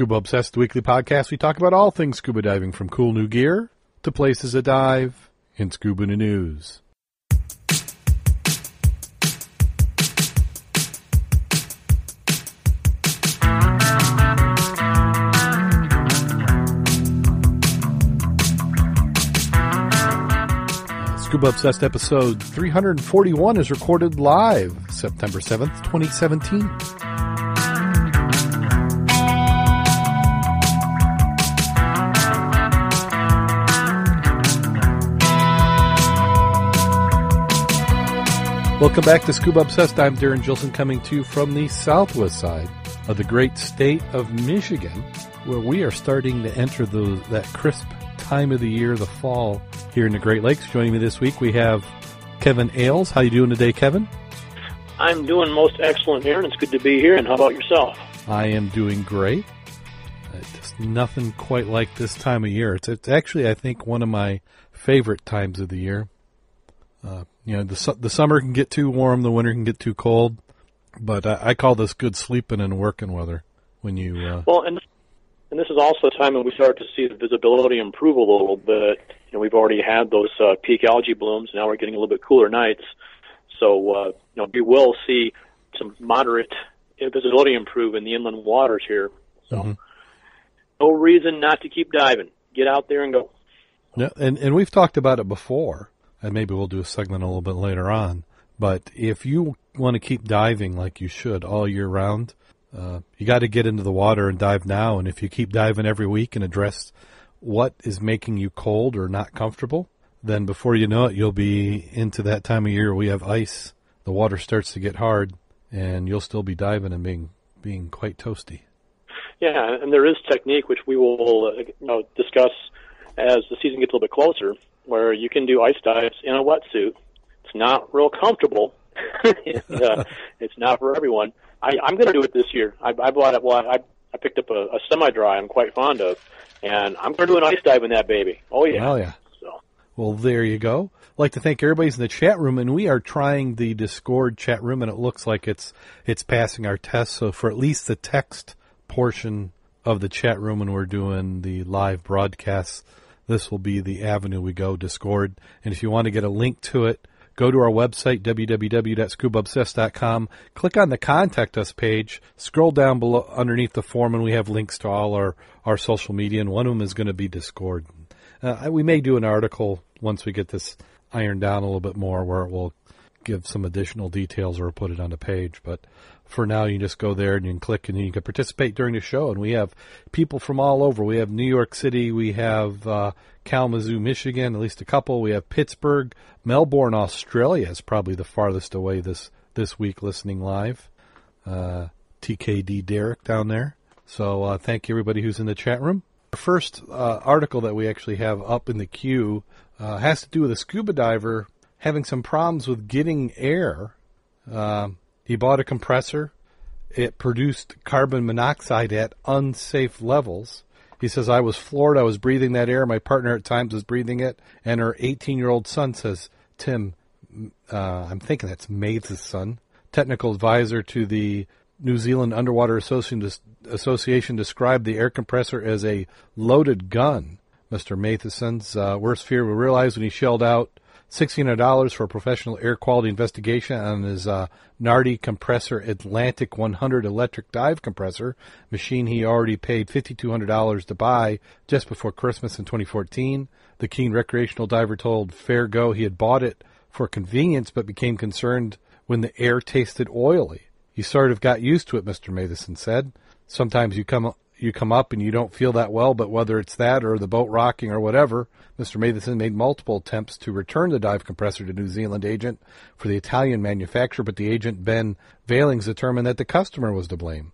Scuba Obsessed Weekly Podcast. We talk about all things scuba diving from cool new gear to places to dive in scuba news. Scuba Obsessed episode 341 is recorded live September 7th, 2017. Welcome back to Scuba Obsessed. I'm Darrin Gilson coming to you from the southwest side of the great state of Michigan, where we are starting to enter the, that crisp time of the year, the fall, here in the Great Lakes. Joining me this week, we have Kevin Ailes. How you doing today, Kevin? I'm doing most excellent here, and it's good to be here. And how about yourself? I am doing great. Just nothing quite like this time of year. It's, it's actually, I think, one of my favorite times of the year. Uh, you know, the the summer can get too warm, the winter can get too cold, but I, I call this good sleeping and working weather. When you uh, well, and and this is also a time when we start to see the visibility improve a little bit. You know, we've already had those uh, peak algae blooms. Now we're getting a little bit cooler nights, so uh, you know we will see some moderate visibility improve in the inland waters here. So, mm-hmm. no reason not to keep diving. Get out there and go. Yeah, and and we've talked about it before, and maybe we'll do a segment a little bit later on. But if you want to keep diving like you should all year round, uh, you got to get into the water and dive now. And if you keep diving every week and address what is making you cold or not comfortable, then before you know it, you'll be into that time of year we have ice. The water starts to get hard, and you'll still be diving and being being quite toasty. Yeah, and there is technique which we will uh, you know, discuss as the season gets a little bit closer, where you can do ice dives in a wetsuit. It's not real comfortable. and, uh, it's not for everyone I, I'm going to do it this year. I, I bought it. Well, I, I picked up a, a semi-dry. I'm quite fond of, and I'm going to do an ice dive in that baby. Oh yeah. Oh yeah. So. Well, there you go. I'd like to thank everybody's in the chat room, and we are trying the Discord chat room, and it looks like it's it's passing our test. So for at least the text portion of the chat room, when we're doing the live broadcasts, this will be the avenue we go. Discord, and if you want to get a link to it Go to our website, www.scubaobsessed.com, click on the Contact Us page, scroll down below underneath the form, and we have links to all our, our social media, and one of them is going to be Discord. Uh, we may do an article once we get this ironed down a little bit more where it will give some additional details or put it on the page. But for now, you just go there and you can click and you can participate during the show. And we have people from all over. We have New York City, we have uh, Kalamazoo, Michigan, at least a couple. We have Pittsburgh, Melbourne, Australia is probably the farthest away this this week listening live. Uh, TKD Derek down there. So uh, thank you everybody who's in the chat room. The first uh, article that we actually have up in the queue uh, has to do with a scuba diver having some problems with getting air. Um, he bought a compressor. It produced carbon monoxide at unsafe levels. He says, I was floored. I was breathing that air. My partner at times was breathing it. And her 18 year old son says, Tim, uh, I'm thinking that's Matheson, technical advisor to the New Zealand Underwater Association, described the air compressor as a loaded gun. Mr. Matheson's uh, worst fear we realized when he shelled out $1,600 for a professional air quality investigation on his uh, Nardi compressor Atlantic 100 electric dive compressor machine he already paid $5,200 to buy just before Christmas in 2014. The keen recreational diver told Fair Go he had bought it for convenience but became concerned when the air tasted oily. He sort of got used to it, Mr. Matheson said. Sometimes you come you come up and you don't feel that well, but whether it's that or the boat rocking or whatever, Mr. Matheson made multiple attempts to return the dive compressor to New Zealand agent for the Italian manufacturer, but the agent Ben Vailings determined that the customer was to blame.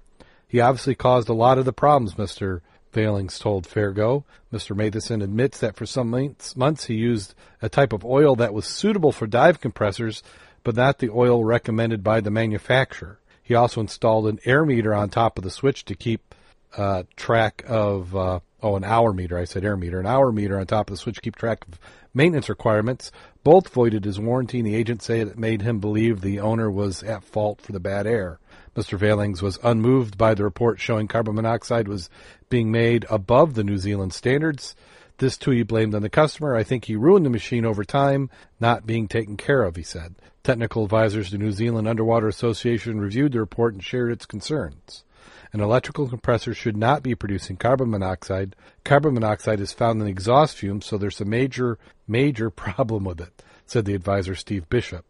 He obviously caused a lot of the problems, Mr. Vailings told Fair Go. Mr. Matheson admits that for some months he used a type of oil that was suitable for dive compressors, but not the oil recommended by the manufacturer. He also installed an air meter on top of the switch to keep uh, track of uh, oh an hour meter. I said air meter, an hour meter on top of the switch. Keep track of maintenance requirements. Both voided his warranty, and the agent said it made him believe the owner was at fault for the bad air. Mr. Valings was unmoved by the report showing carbon monoxide was being made above the New Zealand standards. This too he blamed on the customer. I think he ruined the machine over time, not being taken care of, he said. Technical advisors to New Zealand Underwater Association reviewed the report and shared its concerns. An electrical compressor should not be producing carbon monoxide. Carbon monoxide is found in exhaust fumes, so there's a major, major problem with it, said the advisor Steve Bishop.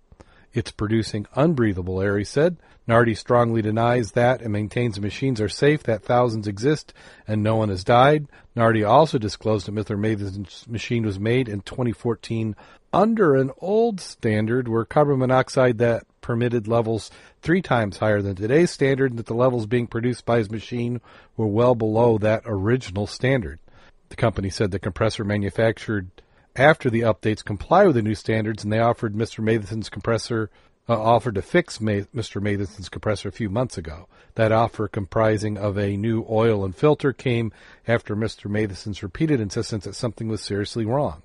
It's producing unbreathable air, he said. Nardi strongly denies that and maintains the machines are safe, that thousands exist, and no one has died. Nardi also disclosed that Mr. Matheson's machine was made in 2014 under an old standard where carbon monoxide that permitted levels three times higher than today's standard, and that the levels being produced by his machine were well below that original standard. The company said the compressor manufactured after the updates comply with the new standards, and they offered Mr. Matheson's compressor uh, offered to fix Mr. Matheson's compressor a few months ago. That offer, comprising of a new oil and filter, came after Mr. Matheson's repeated insistence that something was seriously wrong.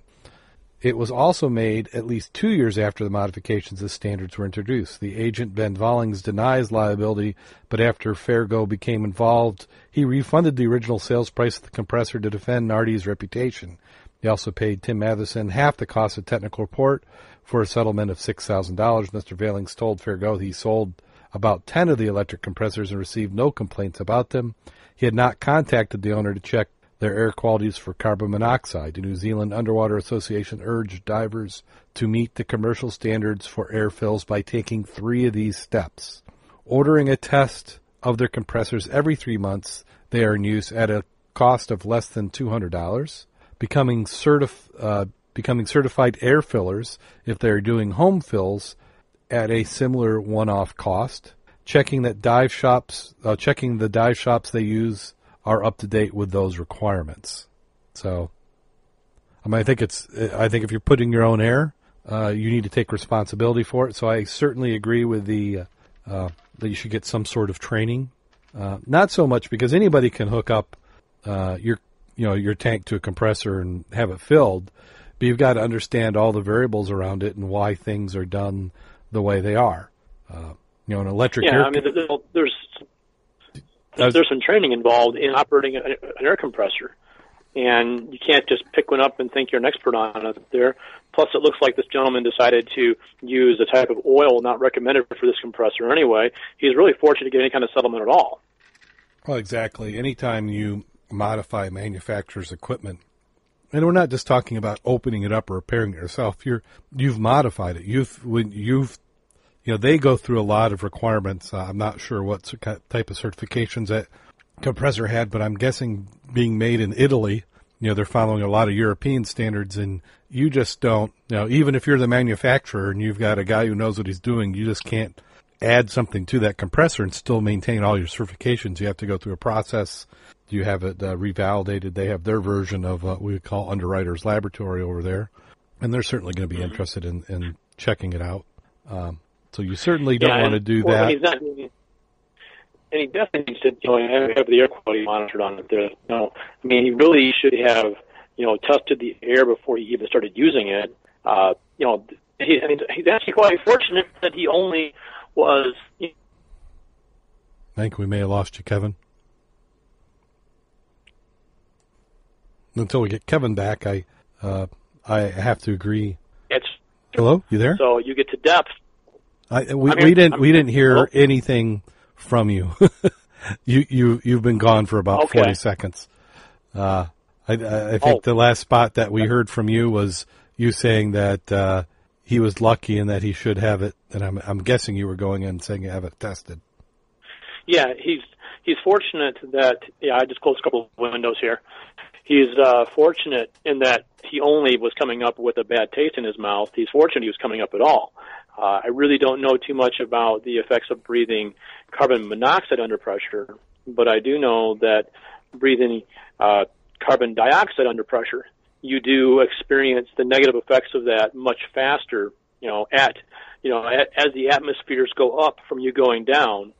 It was also made at least two years after the modifications of standards were introduced. The agent Ben Valings denies liability, but after Fair Go became involved, he refunded the original sales price of the compressor to defend Nardi's reputation. He also paid Tim Matheson half the cost of technical report for a settlement of $6,000. Mr. Valings told Fair Go he sold about 10 of the electric compressors and received no complaints about them. He had not contacted the owner to check their air qualities for carbon monoxide. The New Zealand Underwater Association urged divers to meet the commercial standards for air fills by taking three of these steps. Ordering a test of their compressors every three months, they are in use at a cost of less than $200 becoming certif- uh, becoming certified air fillers if they're doing home fills at a similar one-off cost. Checking that dive shops, uh, checking the dive shops they use are up to date with those requirements. So, I mean, I think it's, I think if you're putting your own air, uh, you need to take responsibility for it. So I certainly agree with the uh, that you should get some sort of training. Uh, not so much because anybody can hook up uh, your you know your tank to a compressor and have it filled, but you've got to understand all the variables around it and why things are done the way they are. Uh, you know, an electric. Yeah, air I mean, there's there's, uh, there's some training involved in operating an air compressor, and you can't just pick one up and think you're an expert on it. There. Plus, it looks like this gentleman decided to use a type of oil not recommended for this compressor anyway. He's really fortunate to get any kind of settlement at all. Well, exactly. Anytime you modify a manufacturer's equipment. And we're not just talking about opening it up or repairing it yourself. You're you've modified it. You've when you've you know they go through a lot of requirements. Uh, I'm not sure what type of certifications that compressor had, but I'm guessing being made in Italy, you know, they're following a lot of European standards, and you just don't. You know, even if you're the manufacturer and you've got a guy who knows what he's doing, you just can't add something to that compressor and still maintain all your certifications. You have to go through a process you have it uh, revalidated. They have their version of what we call Underwriters Laboratory over there, and they're certainly going to be mm-hmm. interested in, in checking it out. Um, so you certainly don't yeah, want to do well, that. He's not, and he definitely should you know, have the air quality monitored on it. There, you know, I mean, he really should have you know tested the air before he even started using it. Uh, you know, he, I mean, he's actually quite fortunate that he only was. You know, I think we may have lost you, Kevin. until we get Kevin back, I uh, I have to agree. It's hello, you there? So you get to depth. I, we, we didn't I'm, we didn't hear hello? anything from you. you you you've been gone for about okay. forty seconds. Uh, I, I think oh. the last spot that we heard from you was you saying that uh, he was lucky and that he should have it. And I'm I'm guessing you were going in saying you have it tested. Yeah, he's he's fortunate that yeah. I just closed a couple of windows here he's uh, fortunate in that he only was coming up with a bad taste in his mouth. He's fortunate he was coming up at all. Uh, I really don't know too much about the effects of breathing carbon monoxide under pressure, but I do know that breathing uh, carbon dioxide under pressure, you do experience the negative effects of that much faster. You know, at you know, at, as the atmospheres go up from you going down,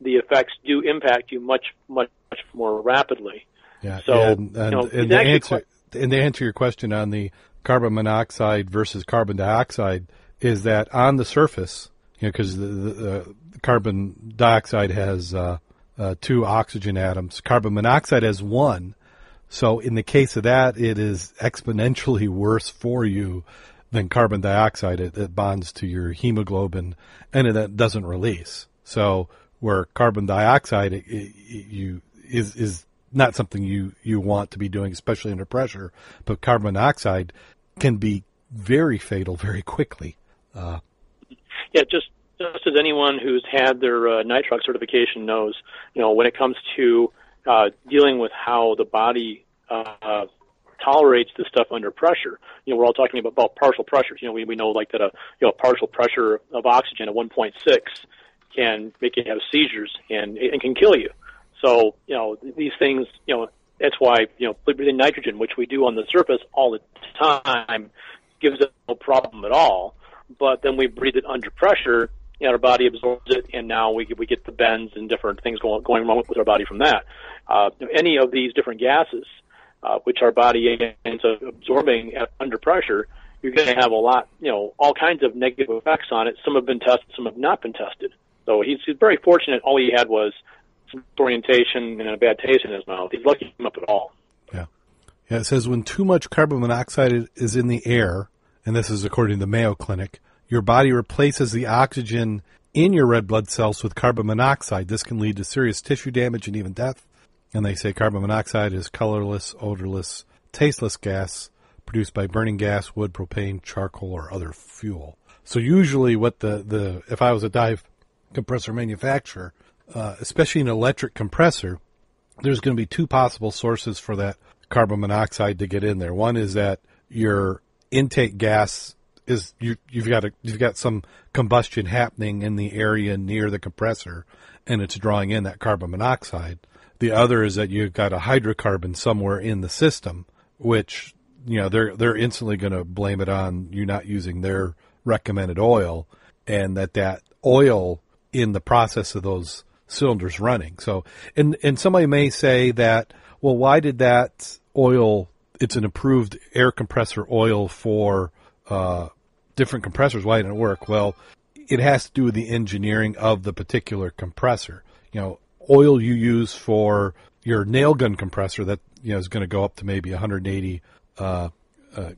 the effects do impact you much, much, much more rapidly. Yeah. So, and, and, you know, and the answer, quite... and the answer your question on the carbon monoxide versus carbon dioxide is that on the surface, You know, because the, the, the carbon dioxide has uh, uh, two oxygen atoms. Carbon monoxide has one. So in the case of that, it is exponentially worse for you than carbon dioxide. It, it bonds to your hemoglobin, and it doesn't release. So where carbon dioxide it, it, you is is not something you you want to be doing, especially under pressure. But carbon monoxide can be very fatal very quickly. Uh, yeah, just just as anyone who's had their uh, nitrox certification knows, you know, when it comes to uh, dealing with how the body uh, tolerates this stuff under pressure. You know, we're all talking about, about partial pressures. You know, we, we know like that a you know partial pressure of oxygen at 1.6 can make you have seizures and and can kill you. So you know these things. You know that's why you know breathing nitrogen, which we do on the surface all the time, gives us no problem at all. But then we breathe it under pressure, and our body absorbs it, and now we we get the bends and different things going going wrong with our body from that. Uh, any of these different gases, uh, which our body ends up absorbing at, under pressure, you're going to have a lot, you know, all kinds of negative effects on it. Some have been tested, some have not been tested. So he's, he's very fortunate. All he had was orientation and a bad taste in his mouth. He's lucky up at all. Yeah. Yeah, it says when too much carbon monoxide is in the air, and this is according to the Mayo Clinic, your body replaces the oxygen in your red blood cells with carbon monoxide. This can lead to serious tissue damage and even death. And they say carbon monoxide is colorless, odorless, tasteless gas produced by burning gas, wood, propane, charcoal, or other fuel. So usually what the, the if I was a dive compressor manufacturer, uh, especially an electric compressor, there's going to be two possible sources for that carbon monoxide to get in there. One is that your intake gas is you, you've got a, you've got some combustion happening in the area near the compressor, and it's drawing in that carbon monoxide. The other is that you've got a hydrocarbon somewhere in the system, which you know they're they're instantly going to blame it on you not using their recommended oil, and that that oil in the process of those cylinders running. So, and and somebody may say that, well, why did that oil? It's an approved air compressor oil for uh, different compressors. Why didn't it work? Well, it has to do with the engineering of the particular compressor. You know, oil you use for your nail gun compressor that you know is going to go up to maybe 180 uh, uh,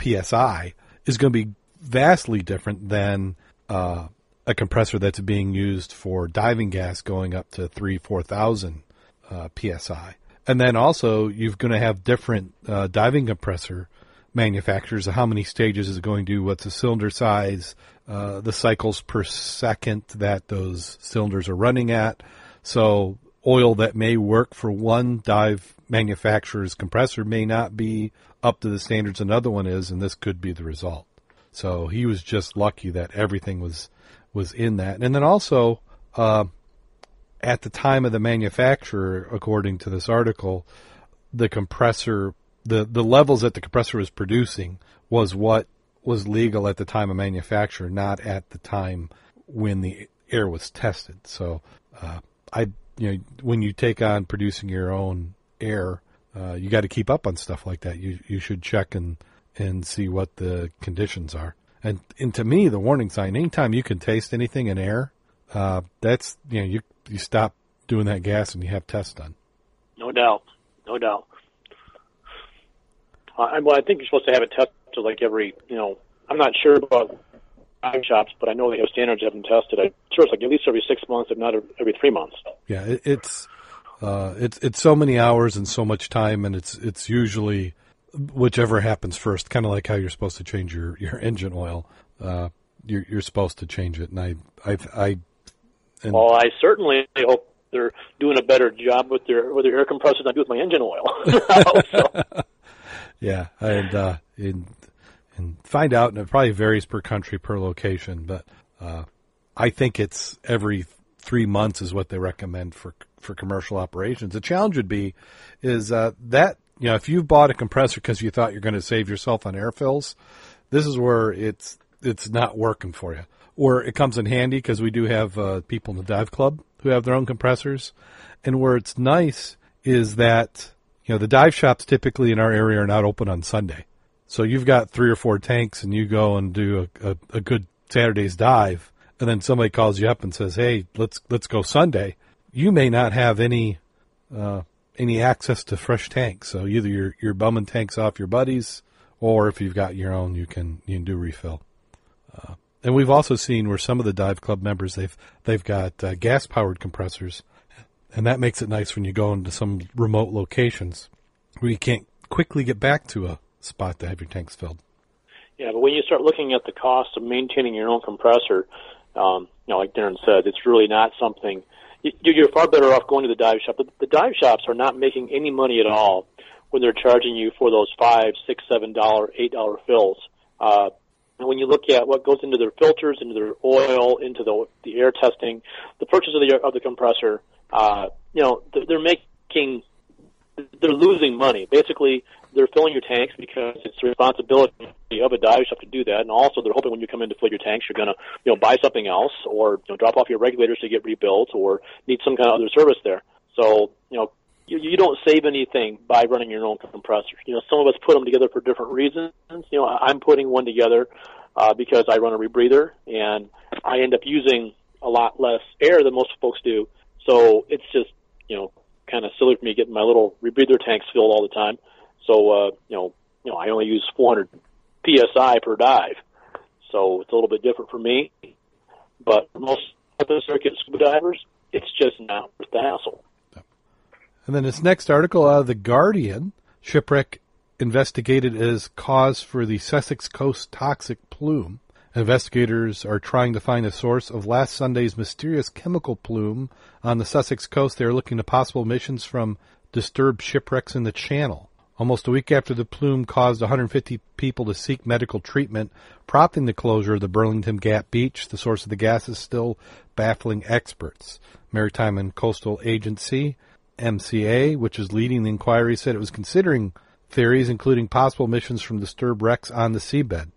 psi is going to be vastly different than uh, a compressor that's being used for diving gas going up to three, four thousand uh, psi, and then also you're going to have different uh, diving compressor manufacturers. How many stages is it going to? What's the cylinder size? Uh, the cycles per second that those cylinders are running at. So oil that may work for one dive manufacturer's compressor may not be up to the standards another one is, and this could be the result. So he was just lucky that everything was was in that. And then also, uh, at the time of the manufacturer, according to this article, the compressor, the, the levels that the compressor was producing was what was legal at the time of manufacture, not at the time when the air was tested. So, uh, I, you know, when you take on producing your own air, uh, you got to keep up on stuff like that. You you should check and and see what the conditions are. And and to me, the warning sign: anytime you can taste anything in air, uh, that's you know you you stop doing that gas and you have tests done. No doubt, no doubt. Uh, well, I think you're supposed to have it tested like every you know. I'm not sure about dive shops, but I know they have standards that have them tested. I'm sure it's like at least every six months, if not every three months. Yeah, it, it's uh, it's it's so many hours and so much time, and it's it's usually whichever happens first, kind of like how you're supposed to change your, your engine oil. Uh, you're, you're supposed to change it, and I, I, I. And well, I certainly hope they're doing a better job with their with their air compressors than I do with my engine oil. yeah, and uh, and and find out, and it probably varies per country, per location, but uh, I think it's every three months is what they recommend for for commercial operations. The challenge would be is uh, that you know, if you've bought a compressor because you thought you're going to save yourself on air fills, this is where it's it's not working for you. Or it comes in handy because we do have uh, people in the dive club who have their own compressors, and where it's nice is that you know the dive shops typically in our area are not open on Sunday, so you've got three or four tanks and you go and do a, a, a good Saturday's dive, and then somebody calls you up and says, "Hey, let's let's go Sunday," you may not have any uh, any access to fresh tanks. So either you're you're bumming tanks off your buddies, or if you've got your own, you can you can do refill. And we've also seen where some of the dive club members they've they've got uh, gas powered compressors, and that makes it nice when you go into some remote locations where you can't quickly get back to a spot to have your tanks filled. Yeah, but when you start looking at the cost of maintaining your own compressor, um, you know, like Darren said, it's really not something. You're far better off going to the dive shop. But the dive shops are not making any money at all when they're charging you for those five, six, seven dollar, eight dollar fills. Uh, and when you look at what goes into their filters, into their oil, into the the air testing, the purchase of the of the compressor, uh, you know, they're making, they're losing money. Basically, they're filling your tanks because it's the responsibility of a dive shop to do that, and also they're hoping when you come in to fill your tanks, you're going to you know buy something else or you know drop off your regulators to get rebuilt or need some kind of other service there. So you know you, you don't save anything by running your own compressor. You know some of us put them together for different reasons. You know I'm putting one together uh, because I run a rebreather and I end up using a lot less air than most folks do. So it's just you know kind of silly for me getting my little rebreather tanks filled all the time. So uh, you know, you know, I only use 400 psi per dive, so it's a little bit different for me. But most open circuit scuba divers, it's just not worth the hassle. And then this next article out of the Guardian: shipwreck investigated as cause for the Sussex Coast toxic plume. Investigators are trying to find the source of last Sunday's mysterious chemical plume on the Sussex coast. They are looking to possible emissions from disturbed shipwrecks in the Channel. Almost a week after the plume caused 150 people to seek medical treatment, prompting the closure of the Burlington Gap Beach, the source of the gas is still baffling experts. Maritime and Coastal Agency, MCA, which is leading the inquiry, said it was considering theories including possible emissions from disturbed wrecks on the seabed.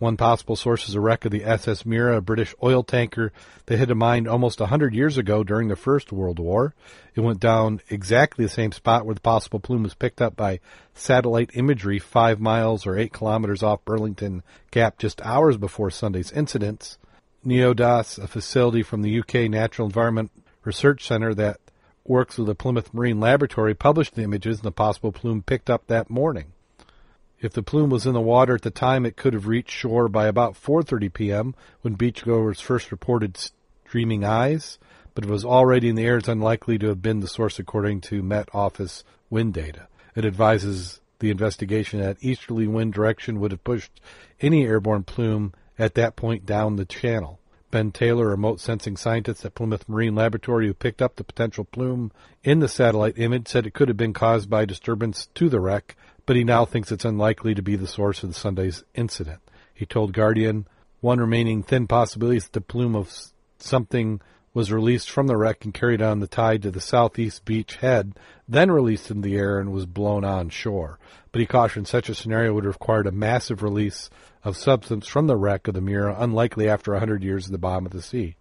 One possible source is a wreck of the SS Mira, a British oil tanker that hit a mine almost a hundred years ago during the First World War. It went down exactly the same spot where the possible plume was picked up by satellite imagery five miles or eight kilometers off Burlington Gap just hours before Sunday's incidents. NEODAS, a facility from the UK Natural Environment Research Center that works with the Plymouth Marine Laboratory, published the images and the possible plume picked up that morning. If the plume was in the water at the time, it could have reached shore by about 4:30 p.m. when beachgoers first reported streaming eyes, but it was already in the air. It's unlikely to have been the source, according to Met Office wind data. It advises the investigation that easterly wind direction would have pushed any airborne plume at that point down the channel. Ben Taylor, a remote sensing scientist at Plymouth Marine Laboratory who picked up the potential plume in the satellite image, said it could have been caused by disturbance to the wreck but he now thinks it's unlikely to be the source of the Sunday's incident. He told Guardian, one remaining thin possibility is the plume of something was released from the wreck and carried on the tide to the southeast beach head, then released in the air and was blown on shore. But he cautioned such a scenario would have required a massive release of substance from the wreck of the Mira, unlikely after a hundred years at the bottom of the sea.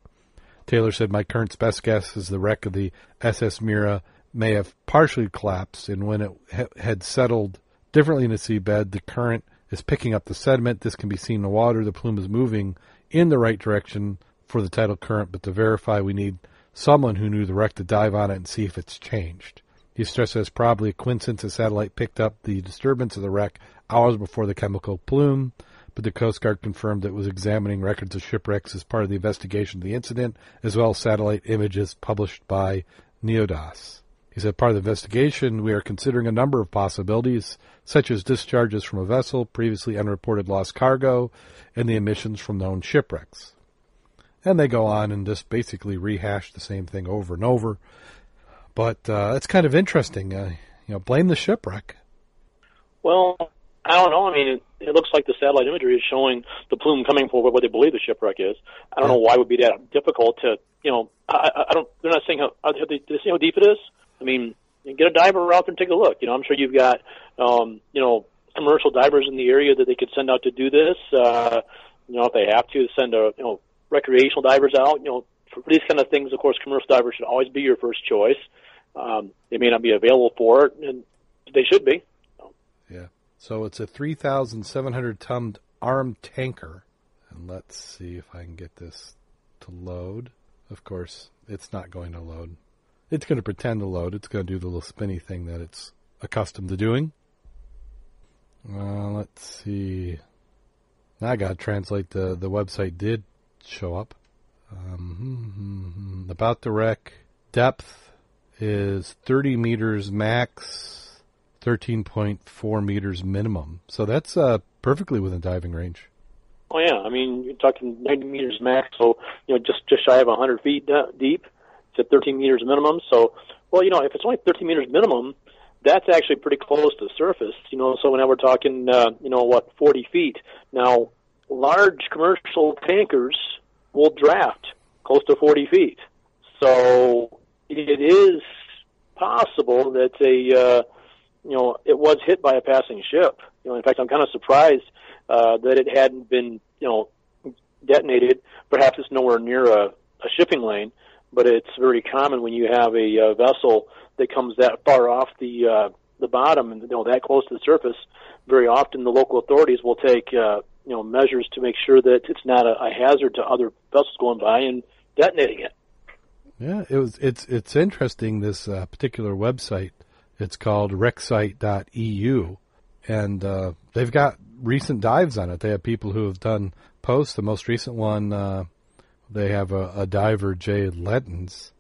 Taylor said, My current best guess is the wreck of the SS Mira may have partially collapsed, and when it ha- had settled Differently in the seabed, the current is picking up the sediment. This can be seen in the water. The plume is moving in the right direction for the tidal current, but to verify, we need someone who knew the wreck to dive on it and see if it's changed. He it's probably a coincidence the satellite picked up the disturbance of the wreck hours before the chemical plume, but the Coast Guard confirmed it was examining records of shipwrecks as part of the investigation of the incident, as well as satellite images published by Neodas. He said, part of the investigation, we are considering a number of possibilities, such as discharges from a vessel, previously unreported lost cargo, and the emissions from known shipwrecks. And they go on and just basically rehash the same thing over and over. But uh, it's kind of interesting. Uh, you know, blame the shipwreck. Well, I don't know. I mean, it, it looks like the satellite imagery is showing the plume coming for what they believe the shipwreck is. I don't yeah. know why it would be that difficult to, you know, I, I don't. They're not saying how. They, do they say how deep it is? I mean, get a diver out there and take a look. You know, I'm sure you've got, um, you know, commercial divers in the area that they could send out to do this. Uh, you know, if they have to, send a, you know, recreational divers out. You know, for these kind of things, of course, commercial divers should always be your first choice. Um, they may not be available for it, and they should be. Yeah. So it's a 3,700 ton armed tanker. And let's see if I can get this to load. Of course, it's not going to load. It's going to pretend to load. It's going to do the little spinny thing that it's accustomed to doing. Uh, let's see. I got to translate the the website did show up. Um, hmm, hmm, hmm. about the wreck depth is 30 meters max, 13.4 meters minimum. So that's uh, perfectly within diving range. Oh yeah, I mean you're talking 90 meters max, so you know just just shy of 100 feet deep. It's at 13 meters minimum. So, well, you know, if it's only 13 meters minimum, that's actually pretty close to the surface. You know, so now we're talking, uh, you know, what 40 feet. Now, large commercial tankers will draft close to 40 feet. So it is possible that a, uh, you know, it was hit by a passing ship. You know, in fact, I'm kind of surprised uh, that it hadn't been, you know, detonated. Perhaps it's nowhere near a, a shipping lane, but it's very common when you have a uh, vessel that comes that far off the uh, the bottom and you know that close to the surface. Very often, the local authorities will take uh, you know measures to make sure that it's not a, a hazard to other vessels going by and detonating it. Yeah, it was. It's it's interesting. This uh, particular website. It's called wrecksite.eu, and uh, they've got recent dives on it. They have people who have done posts. The most recent one, uh, they have a, a, diver, Jay Lentons,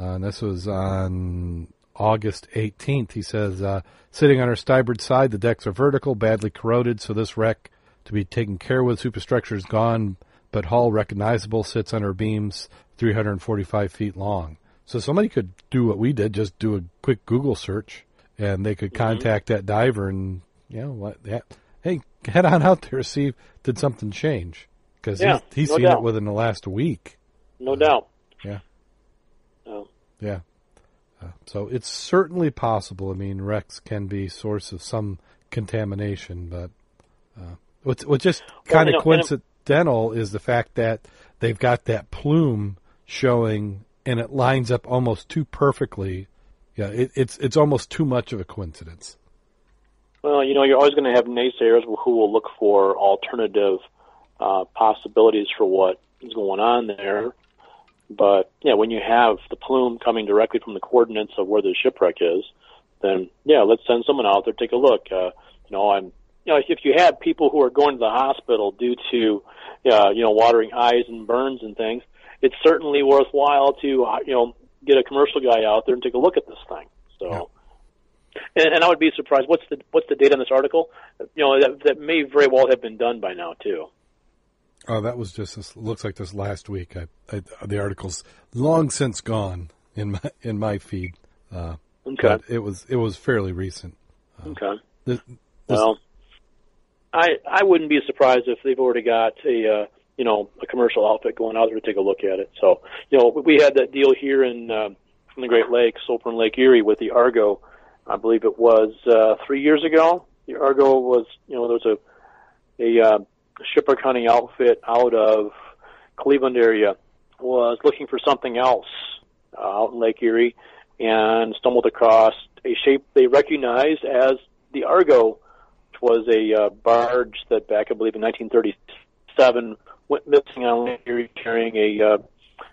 uh, and this was on August 18th. He says, uh, sitting on our starboard side, the decks are vertical, badly corroded, so this wreck to be taken care with. Superstructure is gone, but hull recognizable, sits under beams, 345 feet long. So somebody could do what we did, just do a quick Google search, and they could mm-hmm. contact that diver and, you know, what, yeah, hey, head on out there, see did something change. Because yeah, he's, he's no seen doubt. it within the last week. No doubt. Yeah. Oh. Yeah. Uh, so it's certainly possible. I mean, wrecks can be source of some contamination, but uh, what's what's just kind well, of coincidental is the fact that they've got that plume showing, and it lines up almost too perfectly. Yeah, it, it's it's almost too much of a coincidence. Well, you know, you're always going to have naysayers who will look for alternative uh, possibilities for what is going on there. But yeah, when you have the plume coming directly from the coordinates of where the shipwreck is, then yeah, let's send someone out there take a look. Uh, you know, I'm you know if you have people who are going to the hospital due to uh, you know watering eyes and burns and things, it's certainly worthwhile to uh, you know get a commercial guy out there and take a look at this thing. So. Yeah. And, and I would be surprised. What's the what's the date on this article? You know that that may very well have been done by now too. Oh, that was just this, looks like this last week. I, I, the article's long since gone in my in my feed. Uh, okay, it was it was fairly recent. Uh, okay. This, this, well, I I wouldn't be surprised if they've already got a uh, you know a commercial outfit going out there to take a look at it. So you know we had that deal here in uh, from the Great Lakes over in Lake Erie with the Argo. I believe it was uh, three years ago. The Argo was you know there was a a uh, shipwreck hunting outfit out of Cleveland area was looking for something else uh, out in Lake Erie and stumbled across a shape they recognized as the Argo, was a uh, barge that back, I believe, in 1937 went missing on Lake carrying a uh,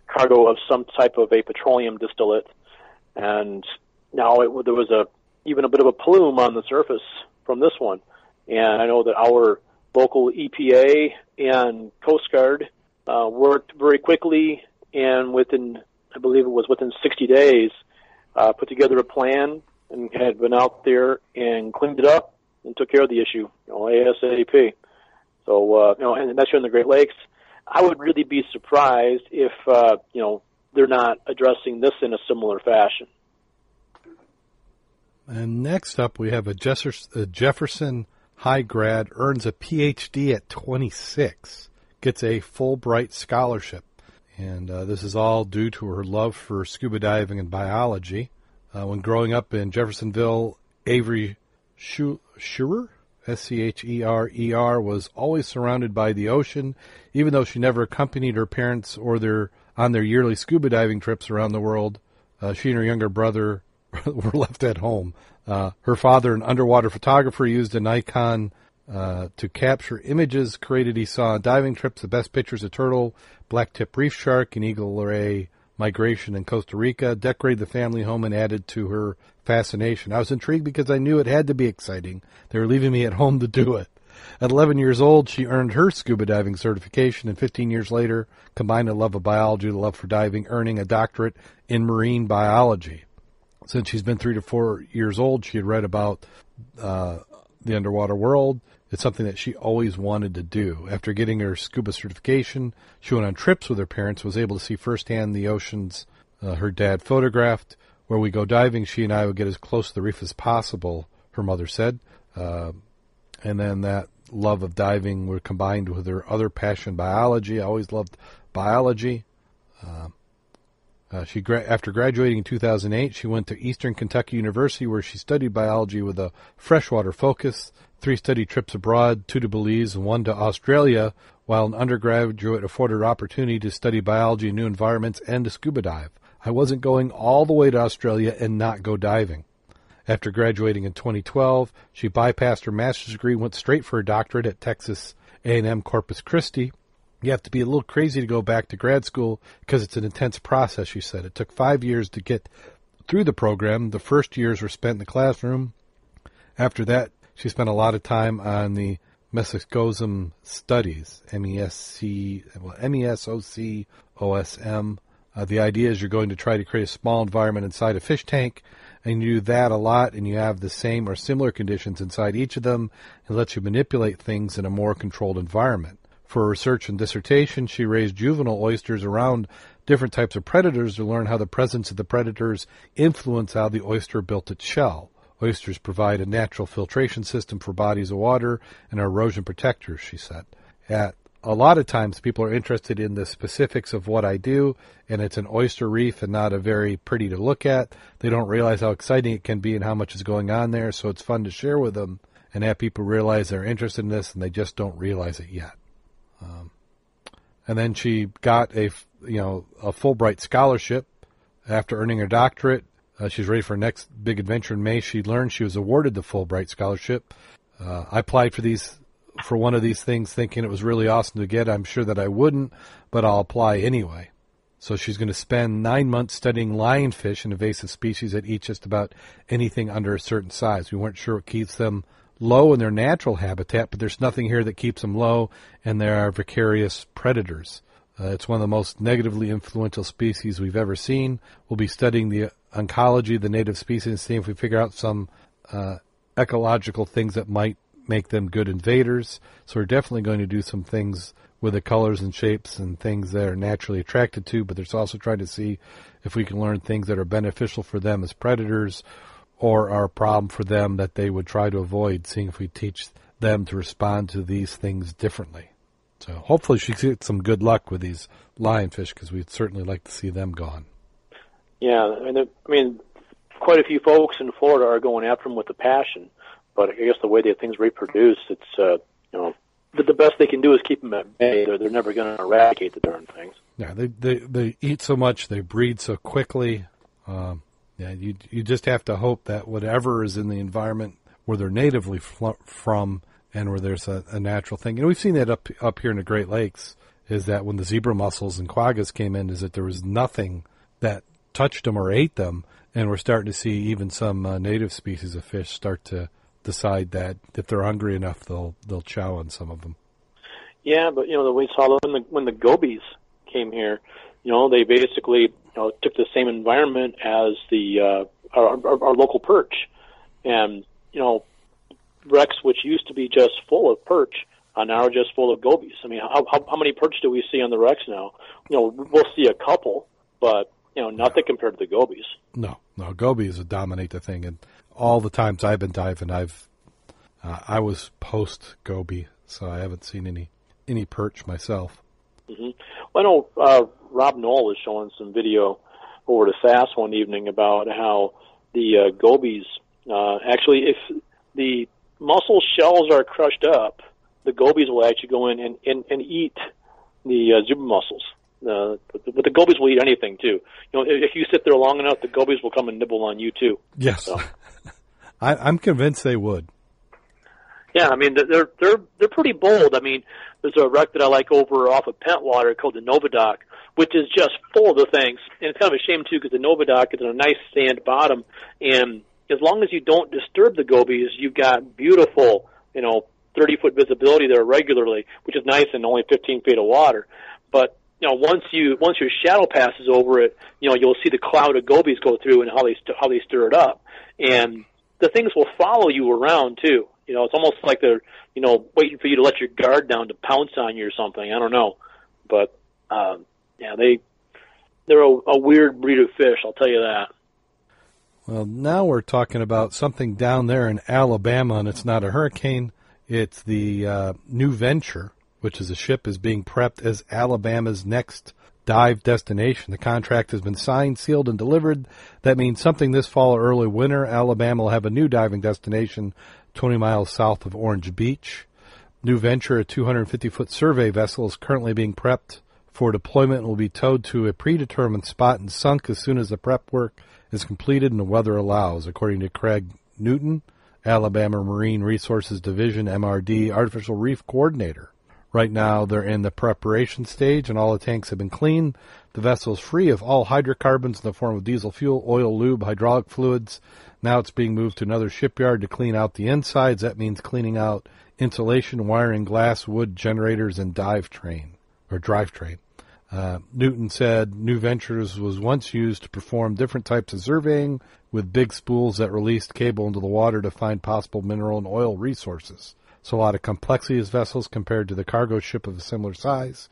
cargo of some type of a petroleum distillate. And now it, there was a even a bit of a plume on the surface from this one. And I know that our local EPA and Coast Guard uh, worked very quickly and within, I believe it was within 60 days, uh, put together a plan and had been out there and cleaned it up and took care of the issue, you know, ASAP. So, uh, you know, and that's here in the Great Lakes. I would really be surprised if, uh, you know, they're not addressing this in a similar fashion. And next up, we have a Jefferson high grad, earns a PhD at 26, gets a Fulbright scholarship. And uh, this is all due to her love for scuba diving and biology. Uh, when growing up in Jeffersonville, Avery Scherer, S-C-H-E-R-E-R, was always surrounded by the ocean, even though she never accompanied her parents or their on their yearly scuba diving trips around the world. Uh, she and her younger brother were left at home. Uh, her father, an underwater photographer, used a Nikon uh, to capture images created he saw on diving trips. The best pictures of turtle, black tip reef shark, and eagle ray migration in Costa Rica. Decorated the family home and added to her fascination. I was intrigued because I knew it had to be exciting. They were leaving me at home to do it. At 11 years old, she earned her scuba diving certification, and 15 years later, combined a love of biology with a love for diving, earning a doctorate in marine biology. Since she's been three to four years old, she had read about uh, the underwater world. It's something that she always wanted to do. After getting her scuba certification, she went on trips with her parents, was able to see firsthand the oceans uh, her dad photographed. Where we go diving, she and I would get as close to the reef as possible, her mother said. Uh, and then that love of diving were combined with her other passion, biology. I always loved biology. Uh, uh, she gra- after graduating in 2008, she went to Eastern Kentucky University, where she studied biology with a freshwater focus. Three study trips abroad, two to Belize and one to Australia, while an undergraduate afforded opportunity to study biology in new environments and to scuba dive. I wasn't going all the way to Australia and not go diving. After graduating in 2012, she bypassed her master's degree, went straight for a doctorate at Texas A&M Corpus Christi, you have to be a little crazy to go back to grad school because it's an intense process, she said. It took five years to get through the program. The first years were spent in the classroom. After that, she spent a lot of time on the Mesocosm studies, M-E-S-C, well, M-E-S-O-C-O-S-M. Uh, the idea is you're going to try to create a small environment inside a fish tank, and you do that a lot, and you have the same or similar conditions inside each of them. It lets you manipulate things in a more controlled environment. For her research and dissertation, she raised juvenile oysters around different types of predators to learn how the presence of the predators influence how the oyster built its shell. Oysters provide a natural filtration system for bodies of water and are erosion protectors, she said. At a lot of times people are interested in the specifics of what I do, and it's an oyster reef and not a very pretty to look at. They don't realize how exciting it can be and how much is going on there, so it's fun to share with them and have people realize they're interested in this and they just don't realize it yet. Um, and then she got a you know a Fulbright scholarship after earning her doctorate. Uh, she's ready for her next big adventure in May. She learned she was awarded the Fulbright scholarship. Uh, I applied for these for one of these things, thinking it was really awesome to get. I'm sure that I wouldn't, but I'll apply anyway. So she's going to spend nine months studying lionfish, an invasive species that eat just about anything under a certain size. We weren't sure what keeps them low in their natural habitat, but there's nothing here that keeps them low, and there are vicarious predators. Uh, it's one of the most negatively influential species we've ever seen. We'll be studying the oncology the native species and seeing if we figure out some uh, ecological things that might make them good invaders. So we're definitely going to do some things with the colors and shapes and things they're naturally attracted to, but there's also trying to see if we can learn things that are beneficial for them as predators or are a problem for them that they would try to avoid, seeing if we teach them to respond to these things differently. So hopefully she gets some good luck with these lionfish because we'd certainly like to see them gone. Yeah, mean, I mean, quite a few folks in Florida are going after them with a passion, but I guess the way that things reproduce, it's uh, you know, the, the best they can do is keep them at bay. They're, they're never going to eradicate the darn things. Yeah, they they they eat so much, they breed so quickly. Um, yeah, you you just have to hope that whatever is in the environment where they're natively fl- from and where there's a, a natural thing. And we've seen that up up here in the Great Lakes is that when the zebra mussels and quaggas came in, is that there was nothing that touched them or ate them, and we're starting to see even some uh, native species of fish start to decide that if they're hungry enough, they'll they'll chow on some of them. Yeah, but you know, the we saw when the when the gobies came here, you know, they basically you know, took the same environment as the uh, our, our, our local perch, and you know, wrecks which used to be just full of perch are now just full of gobies. I mean, how, how how many perch do we see on the wrecks now? You know, we'll see a couple, but you know, nothing compared to the gobies. No, no, gobies dominate the thing, and all the times I've been diving, I've uh, I was post goby, so I haven't seen any any perch myself. Mm-hmm. Well, I know uh, Rob Knoll was showing some video over to SAS one evening about how the uh, gobies uh, actually, if the mussel shells are crushed up, the gobies will actually go in and, and, and eat the uh, zebra mussels. Uh, but, the, but the gobies will eat anything too. You know, if, if you sit there long enough, the gobies will come and nibble on you too. Yes, so. I, I'm convinced they would. Yeah, I mean they're they're they're pretty bold. I mean, there's a wreck that I like over off of Pentwater called the Novadoc, which is just full of the things. And it's kind of a shame too because the Novadoc is on a nice sand bottom, and as long as you don't disturb the gobies, you've got beautiful, you know, 30 foot visibility there regularly, which is nice in only 15 feet of water. But you know, once you once your shadow passes over it, you know, you'll see the cloud of gobies go through and how they how they stir it up, and the things will follow you around too. You know, it's almost like they're you know waiting for you to let your guard down to pounce on you or something. I don't know, but um, yeah, they they're a, a weird breed of fish. I'll tell you that. Well, now we're talking about something down there in Alabama, and it's not a hurricane. It's the uh, New Venture, which is a ship is being prepped as Alabama's next dive destination. The contract has been signed, sealed, and delivered. That means something this fall or early winter, Alabama will have a new diving destination 20 miles south of Orange Beach. New Venture, a 250 foot survey vessel, is currently being prepped for deployment and will be towed to a predetermined spot and sunk as soon as the prep work is completed and the weather allows, according to Craig Newton, Alabama Marine Resources Division MRD Artificial Reef Coordinator. Right now, they're in the preparation stage, and all the tanks have been cleaned. The vessel is free of all hydrocarbons in the form of diesel fuel, oil, lube, hydraulic fluids. Now it's being moved to another shipyard to clean out the insides. That means cleaning out insulation, wiring, glass, wood, generators, and dive train or drivetrain. Uh, Newton said New Ventures was once used to perform different types of surveying with big spools that released cable into the water to find possible mineral and oil resources. So a lot of complexity as vessels compared to the cargo ship of a similar size.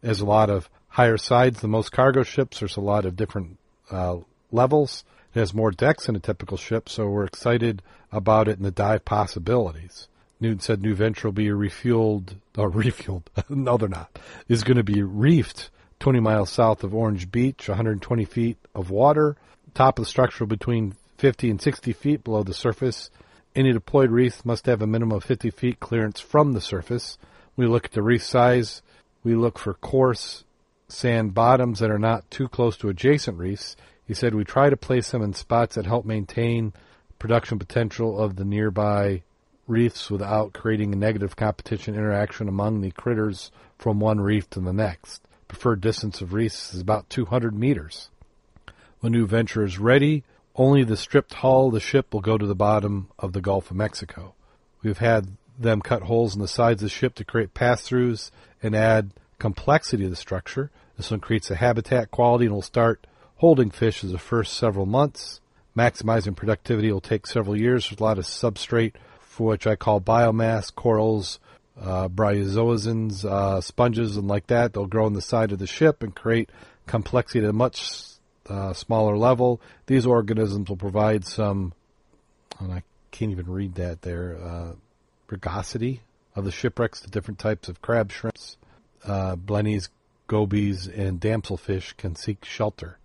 There's a lot of higher sides than most cargo ships. There's a lot of different uh, levels. It has more decks than a typical ship, so we're excited about it and the dive possibilities. Newton said New Venture will be refueled, or refueled, no they're not, is going to be reefed 20 miles south of Orange Beach, 120 feet of water. Top of the structure between 50 and 60 feet below the surface. Any deployed reef must have a minimum of 50 feet clearance from the surface. We look at the reef size. We look for coarse sand bottoms that are not too close to adjacent reefs. He said we try to place them in spots that help maintain production potential of the nearby reefs without creating a negative competition interaction among the critters from one reef to the next. Preferred distance of reefs is about 200 meters. When New Venture is ready, only the stripped hull of the ship will go to the bottom of the Gulf of Mexico. We've had them cut holes in the sides of the ship to create pass-throughs and add complexity to the structure. This one creates a habitat quality and will start holding fish in the first several months. Maximizing productivity will take several years. There's a lot of substrate for which I call biomass, corals, uh, bryozoans, uh, sponges, and like that. They'll grow on the side of the ship and create complexity at a much uh, smaller level. These organisms will provide some, and I can't even read that there, uh, rugosity of the shipwrecks to different types of crab shrimps. Uh, blennies, gobies, and damselfish can seek shelter.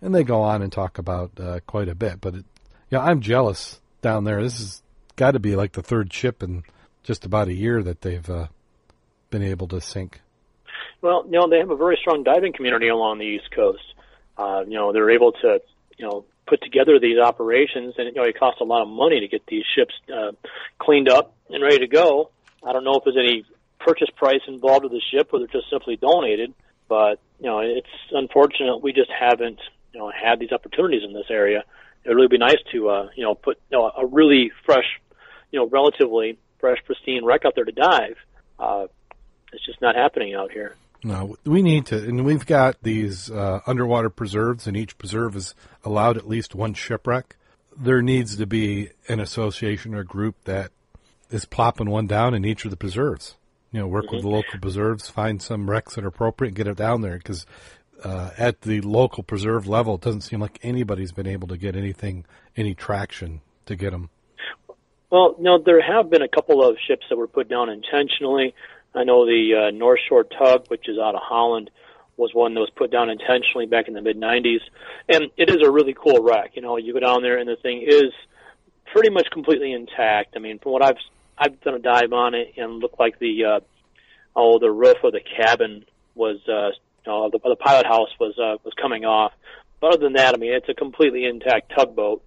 And they go on and talk about uh, quite a bit. But it, yeah, I'm jealous down there. This has got to be like the third ship in just about a year that they've uh, been able to sink. Well, you know, they have a very strong diving community along the East Coast. Uh, you know, they're able to, you know, put together these operations, and you know, it costs a lot of money to get these ships uh, cleaned up and ready to go. I don't know if there's any purchase price involved with the ship, or they're just simply donated. But you know, it's unfortunate we just haven't, you know, had these opportunities in this area. It would really be nice to, uh, you know, put you know, a really fresh, you know, relatively fresh, pristine wreck out there to dive. Uh, it's just not happening out here. No, we need to, and we've got these uh, underwater preserves, and each preserve is allowed at least one shipwreck. There needs to be an association or group that is plopping one down in each of the preserves. You know, work mm-hmm. with the local preserves, find some wrecks that are appropriate, and get it down there. Because uh, at the local preserve level, it doesn't seem like anybody's been able to get anything, any traction to get them. Well, no, there have been a couple of ships that were put down intentionally. I know the uh, North Shore Tug, which is out of Holland, was one that was put down intentionally back in the mid 90s, and it is a really cool wreck. You know, you go down there and the thing is pretty much completely intact. I mean, from what I've I've done a dive on it and looked like the uh, oh the roof of the cabin was uh, know, the, the pilot house was uh, was coming off. But other than that, I mean, it's a completely intact tugboat.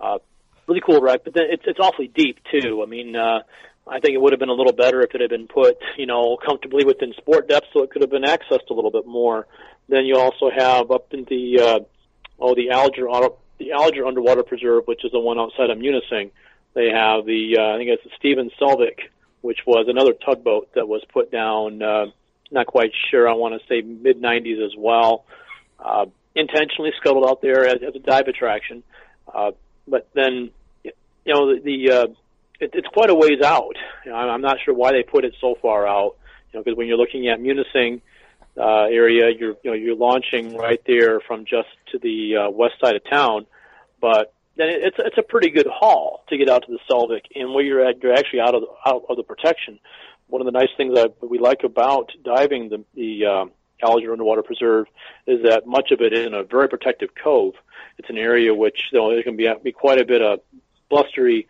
Uh, really cool wreck, but then it's it's awfully deep too. I mean, uh, I think it would have been a little better if it had been put, you know, comfortably within sport depth, so it could have been accessed a little bit more. Then you also have up in the uh, oh the Alger the Alger Underwater Preserve, which is the one outside of Munising. They have the uh, I think it's the Stephen Selvick, which was another tugboat that was put down. Uh, not quite sure. I want to say mid 90s as well. Uh, intentionally scuttled out there as, as a dive attraction. Uh, but then, you know, the, the uh, it, it's quite a ways out. You know, I'm not sure why they put it so far out. You know, because when you're looking at Munising uh, area, you're you know you're launching right there from just to the uh, west side of town, but then it, it's it's a pretty good haul to get out to the Selvick, and where you're at, you're actually out of the, out of the protection. One of the nice things that we like about diving the the um, Alger Underwater Preserve is that much of it is in a very protective cove. It's an area which you know, there can be, be quite a bit of blustery,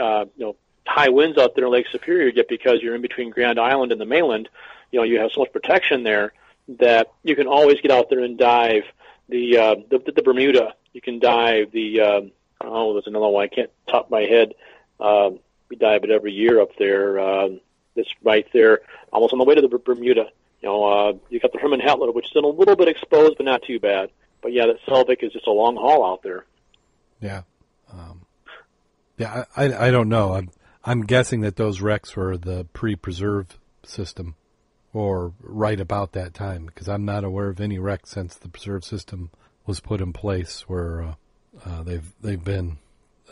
uh, you know, high winds out there in Lake Superior. Yet because you're in between Grand Island and the mainland, you know, you have so much protection there that you can always get out there and dive the uh, the, the Bermuda. You can dive the uh, oh, there's another one I can't top my head. Uh, we dive it every year up there. Uh, it's right there, almost on the way to the Bermuda. You know, uh, you got the Herman Hettler, which is a little bit exposed, but not too bad. But yeah, that Selvick is just a long haul out there. Yeah, um, yeah. I, I, don't know. I'm I'm guessing that those wrecks were the pre-preserve system, or right about that time, because I'm not aware of any wrecks since the preserve system was put in place where uh, uh, they've they've been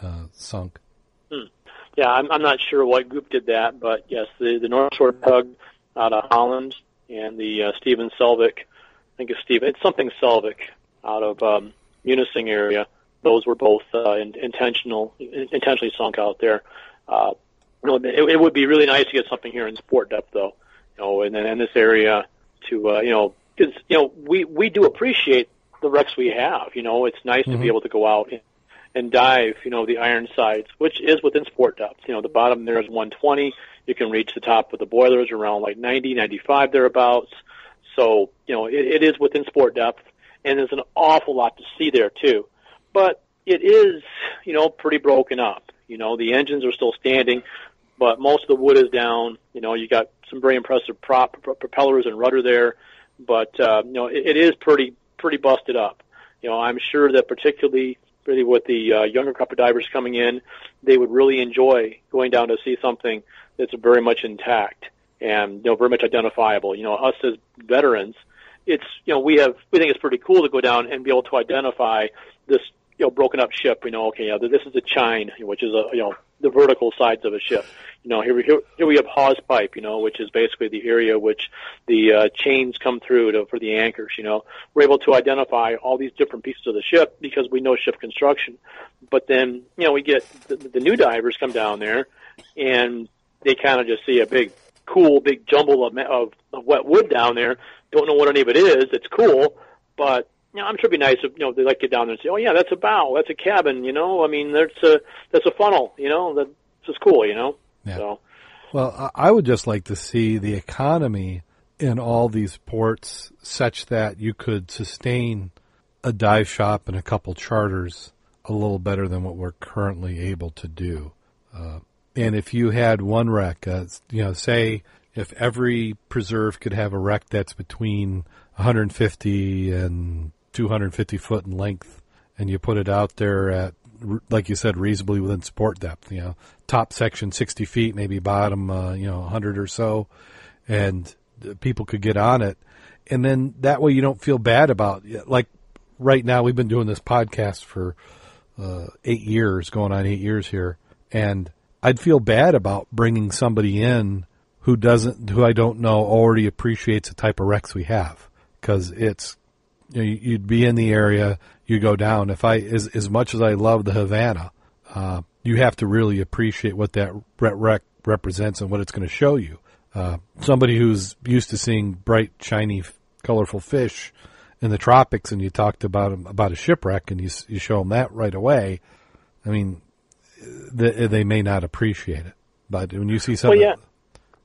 uh, sunk. Hmm. Yeah, I'm, I'm not sure what group did that, but yes, the the North Shore Tug out of Holland and the uh, Stephen Selvick, I think it's Steve, it's something Selvick out of um, Munising area. Those were both uh, in, intentional, in, intentionally sunk out there. Uh, you know, it, it would be really nice to get something here in sport depth, though. You know, and then in this area to uh, you know, because you know we we do appreciate the wrecks we have. You know, it's nice mm-hmm. to be able to go out and, and dive. You know, the Ironsides, which is within sport depth. You know, the bottom there is 120. You can reach the top of the boilers around like 90, 95 thereabouts. So you know, it, it is within sport depth and there's an awful lot to see there too. But it is, you know, pretty broken up. You know, the engines are still standing, but most of the wood is down. You know, you got some very impressive prop propellers and rudder there, but uh, you know, it, it is pretty pretty busted up. You know, I'm sure that particularly really with the uh, younger couple divers coming in, they would really enjoy going down to see something that's very much intact and you know very much identifiable. You know, us as veterans, it's you know we have we think it's pretty cool to go down and be able to identify this you know broken up ship. You know, okay, yeah, this is a chine, which is a you know the vertical sides of a ship. You know, here we here, here we have hawse pipe, you know, which is basically the area which the uh, chains come through to, for the anchors. You know, we're able to identify all these different pieces of the ship because we know ship construction. But then you know we get the, the new divers come down there and they kind of just see a big cool big jumble of, of, of wet wood down there don't know what any of it is. It's cool, but you know, I'm sure it'd be nice if you know they like get down there and say, "Oh yeah, that's a bow, that's a cabin." You know, I mean, that's a that's a funnel. You know, that's just cool. You know, yeah. so. Well, I would just like to see the economy in all these ports such that you could sustain a dive shop and a couple charters a little better than what we're currently able to do. Uh, and if you had one wreck, uh, you know, say if every preserve could have a wreck that's between 150 and 250 foot in length, and you put it out there at, like you said, reasonably within sport depth, you know, top section 60 feet, maybe bottom, uh, you know, 100 or so, and people could get on it. And then that way you don't feel bad about it. Like right now, we've been doing this podcast for uh, eight years, going on eight years here, and I'd feel bad about bringing somebody in who doesn't, who I don't know already appreciates the type of wrecks we have. Cause it's, you'd be in the area, you go down. If I, as, as much as I love the Havana, uh, you have to really appreciate what that wreck represents and what it's going to show you. Uh, somebody who's used to seeing bright, shiny, colorful fish in the tropics, and you talked about about a shipwreck, and you you show them that right away. I mean, they, they may not appreciate it, but when you see something, well, yeah.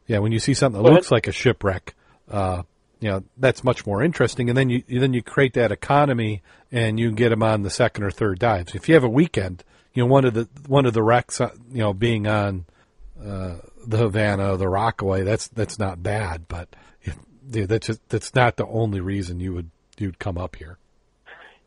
Yeah, when you see something that looks like a shipwreck, uh, you know that's much more interesting. And then you then you create that economy, and you get them on the second or third dives. If you have a weekend, you know one of the one of the wrecks, uh, you know, being on uh, the Havana, the Rockaway. That's that's not bad, but it, that's just, that's not the only reason you would you'd come up here.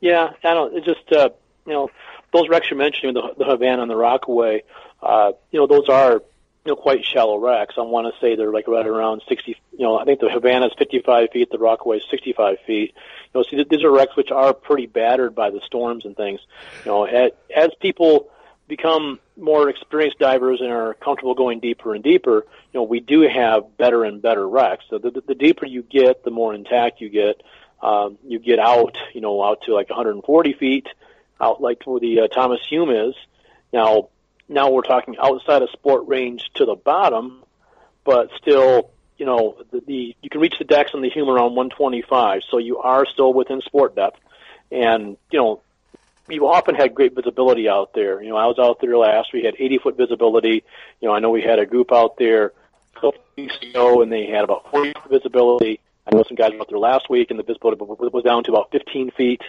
Yeah, I don't. It's just uh, you know those wrecks you're mentioning, the, the Havana and the Rockaway. Uh, you know those are you know quite shallow wrecks. I want to say they're like right around 60. You know I think the Havana is 55 feet, the Rockaway is 65 feet. You know, so these are wrecks which are pretty battered by the storms and things. You know, as, as people become more experienced divers and are comfortable going deeper and deeper, you know, we do have better and better wrecks. So the, the, the deeper you get, the more intact you get. Um, you get out, you know, out to like 140 feet, out like where the uh, Thomas Hume is. Now, now we're talking outside of sport range to the bottom, but still, you know, the, the you can reach the decks on the Hume on 125, so you are still within sport depth. And you know, you often had great visibility out there. You know, I was out there last. We had 80 foot visibility. You know, I know we had a group out there a couple weeks ago, and they had about 40 foot visibility. I know some guys out there last week, and the visibility was down to about 15 feet.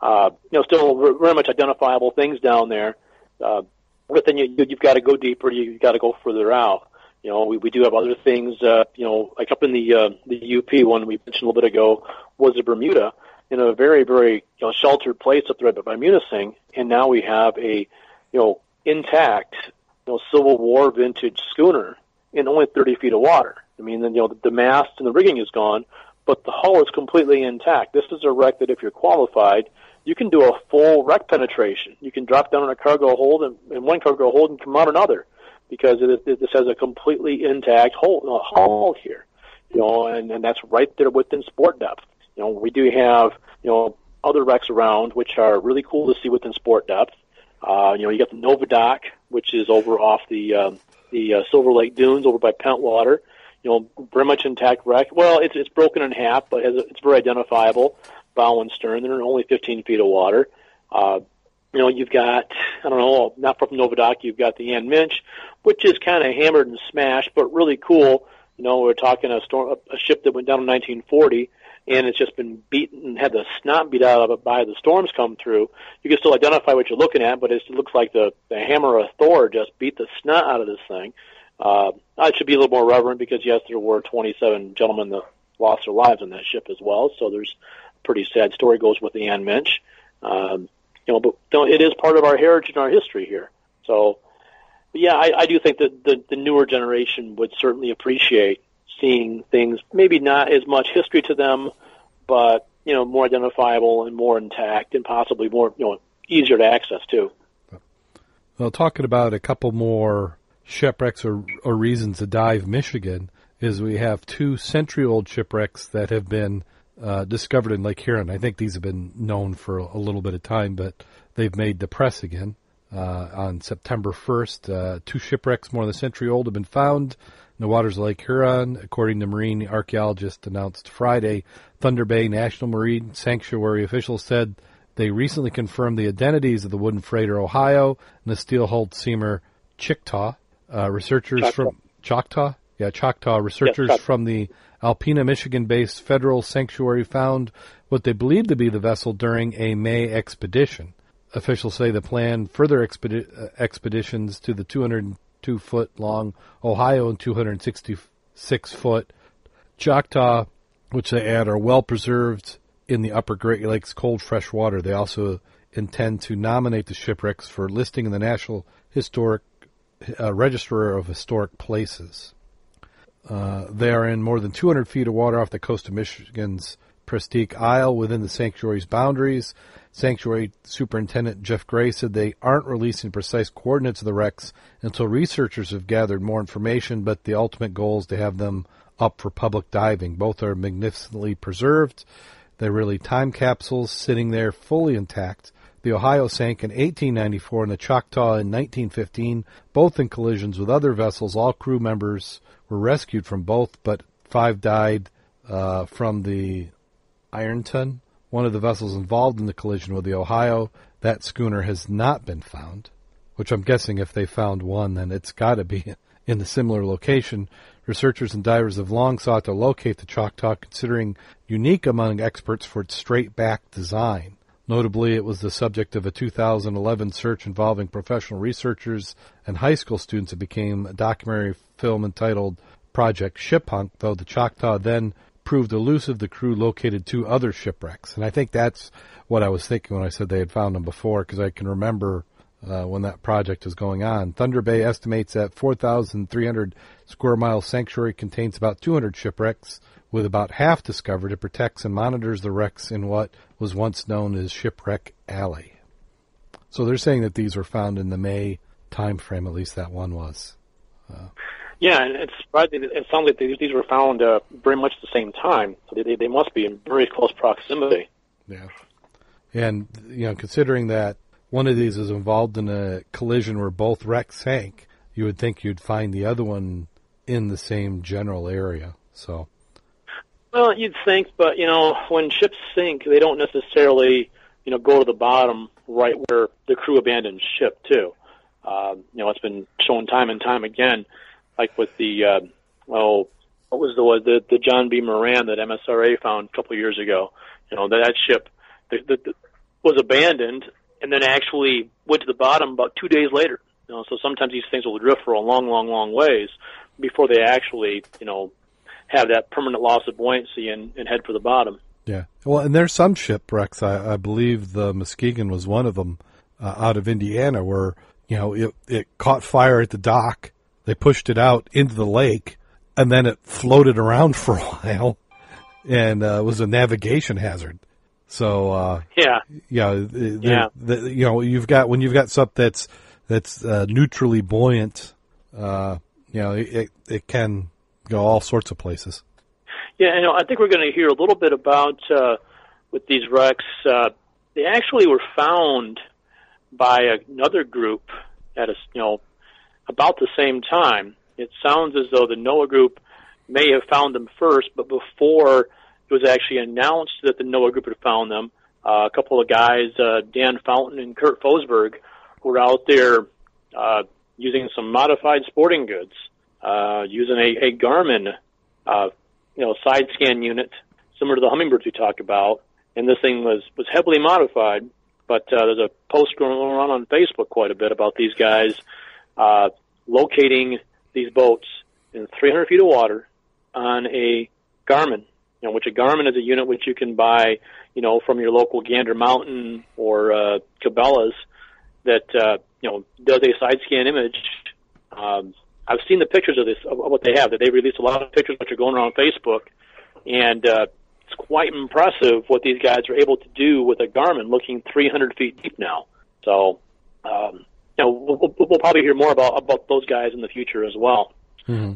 Uh, you know, still very much identifiable things down there. Uh, but then you, you've got to go deeper. You've got to go further out. You know, we, we do have other things. Uh, you know, like up in the uh, the UP one we mentioned a little bit ago was the Bermuda in a very, very you know, sheltered place up there by Munising, and now we have a you know intact you know Civil War vintage schooner in only 30 feet of water. I mean, then you know the, the mast and the rigging is gone, but the hull is completely intact. This is a wreck that if you're qualified, you can do a full wreck penetration. You can drop down in a cargo hold and, and one cargo hold and come out another because it, it, this has a completely intact hull, uh, hull here. You know, and, and that's right there within sport depth. You know, we do have, you know, other wrecks around which are really cool to see within sport depth. Uh, you know, you got the Novadoc, which is over off the um, the uh, Silver Lake Dunes over by Pentwater. You know, very much intact wreck. Well, it's it's broken in half, but it's very identifiable. Bow and stern, they're only 15 feet of water. Uh, you know, you've got I don't know, not from Novadoc, you've got the Ann Minch, which is kind of hammered and smashed, but really cool. You know, we're talking a storm, a ship that went down in 1940 and it's just been beaten and had the snot beat out of it by the storms come through, you can still identify what you're looking at, but it looks like the, the hammer of Thor just beat the snot out of this thing. Uh, I should be a little more reverent because yes, there were 27 gentlemen that lost their lives on that ship as well. So there's a pretty sad story goes with the Ann Minch. Um, you know, but you know, it is part of our heritage and our history here. So, yeah, I, I do think that the, the newer generation would certainly appreciate seeing things, maybe not as much history to them, but you know, more identifiable and more intact, and possibly more you know easier to access too. Well, talking about a couple more shipwrecks or, or reasons to dive Michigan is we have two century-old shipwrecks that have been uh, discovered in Lake Huron. I think these have been known for a little bit of time, but they've made the press again. Uh, on September 1st, uh, two shipwrecks more than a century old have been found in the waters of Lake Huron, according to marine archaeologists announced Friday. Thunder Bay National Marine Sanctuary officials said they recently confirmed the identities of the wooden freighter Ohio and the steel-hulled steamer Chickasaw. Uh, researchers Choctaw. from Choctaw, yeah, Choctaw researchers yes, from the Alpena, Michigan-based federal sanctuary found what they believed to be the vessel during a May expedition. Officials say the plan further expedi- uh, expeditions to the 202 foot long Ohio and 266 foot Choctaw, which they add are well preserved in the upper Great Lakes cold fresh water. They also intend to nominate the shipwrecks for listing in the National Historic uh, Register of Historic Places. Uh, they are in more than 200 feet of water off the coast of Michigan's Presque Isle within the sanctuary's boundaries. Sanctuary Superintendent Jeff Gray said they aren't releasing precise coordinates of the wrecks until researchers have gathered more information, but the ultimate goal is to have them up for public diving. Both are magnificently preserved. They're really time capsules sitting there fully intact. The Ohio sank in 1894 and the Choctaw in 1915, both in collisions with other vessels. All crew members were rescued from both, but five died uh, from the Ironton one of the vessels involved in the collision with the Ohio. That schooner has not been found, which I'm guessing if they found one, then it's got to be in a similar location. Researchers and divers have long sought to locate the Choctaw, considering unique among experts for its straight back design. Notably, it was the subject of a 2011 search involving professional researchers and high school students. It became a documentary film entitled Project Shiphunt, though the Choctaw then proved elusive. The crew located two other shipwrecks. And I think that's what I was thinking when I said they had found them before, because I can remember uh, when that project was going on. Thunder Bay estimates that 4,300 square mile sanctuary contains about 200 shipwrecks, with about half discovered. It protects and monitors the wrecks in what was once known as Shipwreck Alley. So they're saying that these were found in the May time frame, at least that one was. Uh, yeah, and it's it sounds like these were found uh, very much at the same time, so they, they must be in very close proximity. Yeah, and you know, considering that one of these is involved in a collision where both wrecks sank, you would think you'd find the other one in the same general area. So well, you'd think, but you know, when ships sink, they don't necessarily, you know, go to the bottom right where the crew abandoned ship too. Uh, you know, it's been shown time and time again, like with the, uh, oh, what was the the the John V. Moran that MSRA found a couple of years ago? You know, that, that ship the, the, the, was abandoned and then actually went to the bottom about two days later. You know, so sometimes these things will drift for a long, long, long ways before they actually, you know, have that permanent loss of buoyancy and, and head for the bottom. Yeah. Well, and there's some shipwrecks. I, I believe the Muskegon was one of them uh, out of Indiana where, you know, it, it caught fire at the dock. They pushed it out into the lake and then it floated around for a while and uh, was a navigation hazard. So uh, yeah, yeah, yeah. The, you know, you've got when you've got something that's that's uh, neutrally buoyant, uh, you know, it it can go all sorts of places. Yeah, you know, I think we're going to hear a little bit about uh, with these wrecks. Uh, they actually were found by another group at a you know about the same time. It sounds as though the NOAA group may have found them first, but before it was actually announced that the NOAA group had found them, uh, a couple of guys, uh, Dan Fountain and Kurt Fosberg, were out there uh, using some modified sporting goods uh, using a, a Garmin, uh, you know, side scan unit similar to the Humminbirds we talked about. And this thing was was heavily modified. But uh, there's a post going around on Facebook quite a bit about these guys uh, locating these boats in 300 feet of water on a Garmin. You know, which a Garmin is a unit which you can buy, you know, from your local Gander Mountain or uh, Cabela's that uh, you know does a side scan image um, I've seen the pictures of this of what they have. That they released a lot of pictures which are going around Facebook, and uh, it's quite impressive what these guys are able to do with a Garmin looking 300 feet deep now. So, um, you know, we'll, we'll probably hear more about about those guys in the future as well. Mm-hmm.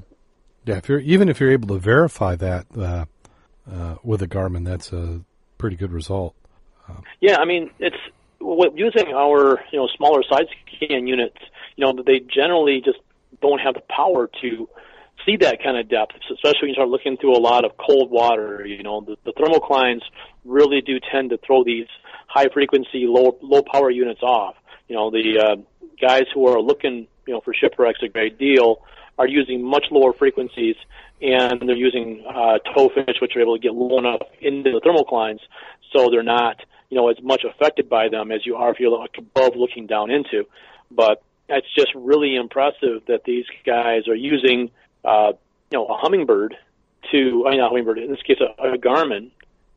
Yeah, if you're even if you're able to verify that uh, uh, with a Garmin, that's a pretty good result. Uh, yeah, I mean, it's using our you know smaller side scan units. You know, they generally just don't have the power to see that kind of depth, especially when you start looking through a lot of cold water. You know, the, the thermoclines really do tend to throw these high frequency, low low power units off. You know, the uh, guys who are looking, you know, for shipwrecks a great deal are using much lower frequencies, and they're using uh, tow fish, which are able to get low enough into the thermoclines, so they're not, you know, as much affected by them as you are if you're above looking down into. But it's just really impressive that these guys are using, uh, you know, a hummingbird to, I mean, a Humminbird, in this case, a, a Garmin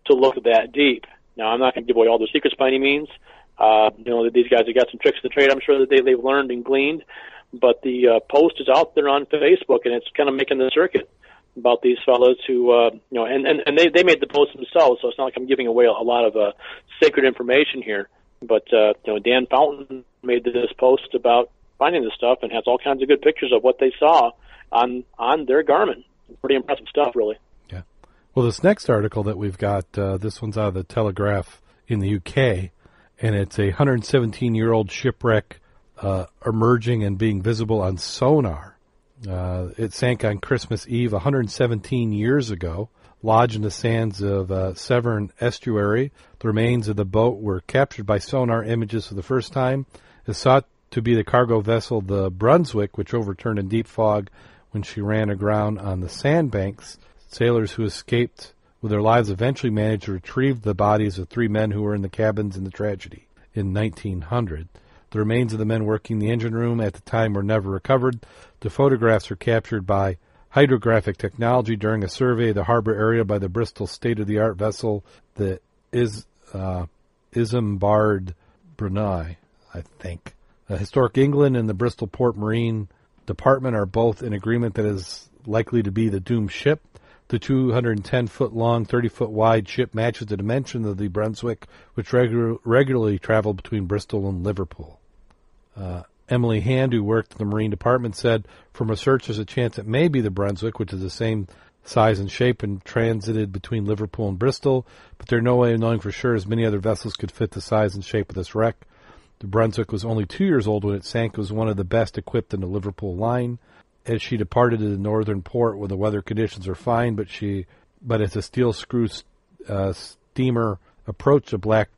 to look that deep. Now, I'm not going to give away all the secrets by any means. Uh, you know, these guys have got some tricks of the trade. I'm sure that they, they've learned and gleaned. But the uh, post is out there on Facebook, and it's kind of making the circuit about these fellows who, uh, you know, and, and, and they, they made the post themselves, so it's not like I'm giving away a, a lot of uh, sacred information here. But, uh, you know, Dan Fountain made this post about finding this stuff and has all kinds of good pictures of what they saw on on their Garmin. Pretty impressive stuff, really. Yeah. Well, this next article that we've got, uh, this one's out of the Telegraph in the UK, and it's a 117 year old shipwreck uh, emerging and being visible on sonar. Uh, it sank on Christmas Eve 117 years ago, lodged in the sands of uh, Severn Estuary. The remains of the boat were captured by sonar images for the first time. It's thought to be the cargo vessel the Brunswick, which overturned in deep fog when she ran aground on the sandbanks. Sailors who escaped with their lives eventually managed to retrieve the bodies of three men who were in the cabins in the tragedy in 1900. The remains of the men working the engine room at the time were never recovered. The photographs were captured by hydrographic technology during a survey of the harbor area by the Bristol state-of-the-art vessel, the Is, uh, Isambard Brunel, I think. Uh, Historic England and the Bristol Port Marine Department are both in agreement that is likely to be the doomed ship. The 210 foot long, 30 foot wide ship matches the dimension of the Brunswick, which regu- regularly traveled between Bristol and Liverpool. Uh, Emily Hand, who worked in the Marine Department, said, From research, there's a chance it may be the Brunswick, which is the same size and shape and transited between Liverpool and Bristol, but there's no way of knowing for sure as many other vessels could fit the size and shape of this wreck. The Brunswick was only two years old when it sank. It was one of the best equipped in the Liverpool line as she departed to the northern port where the weather conditions are fine, but she, but as a steel screw uh, steamer approached the Black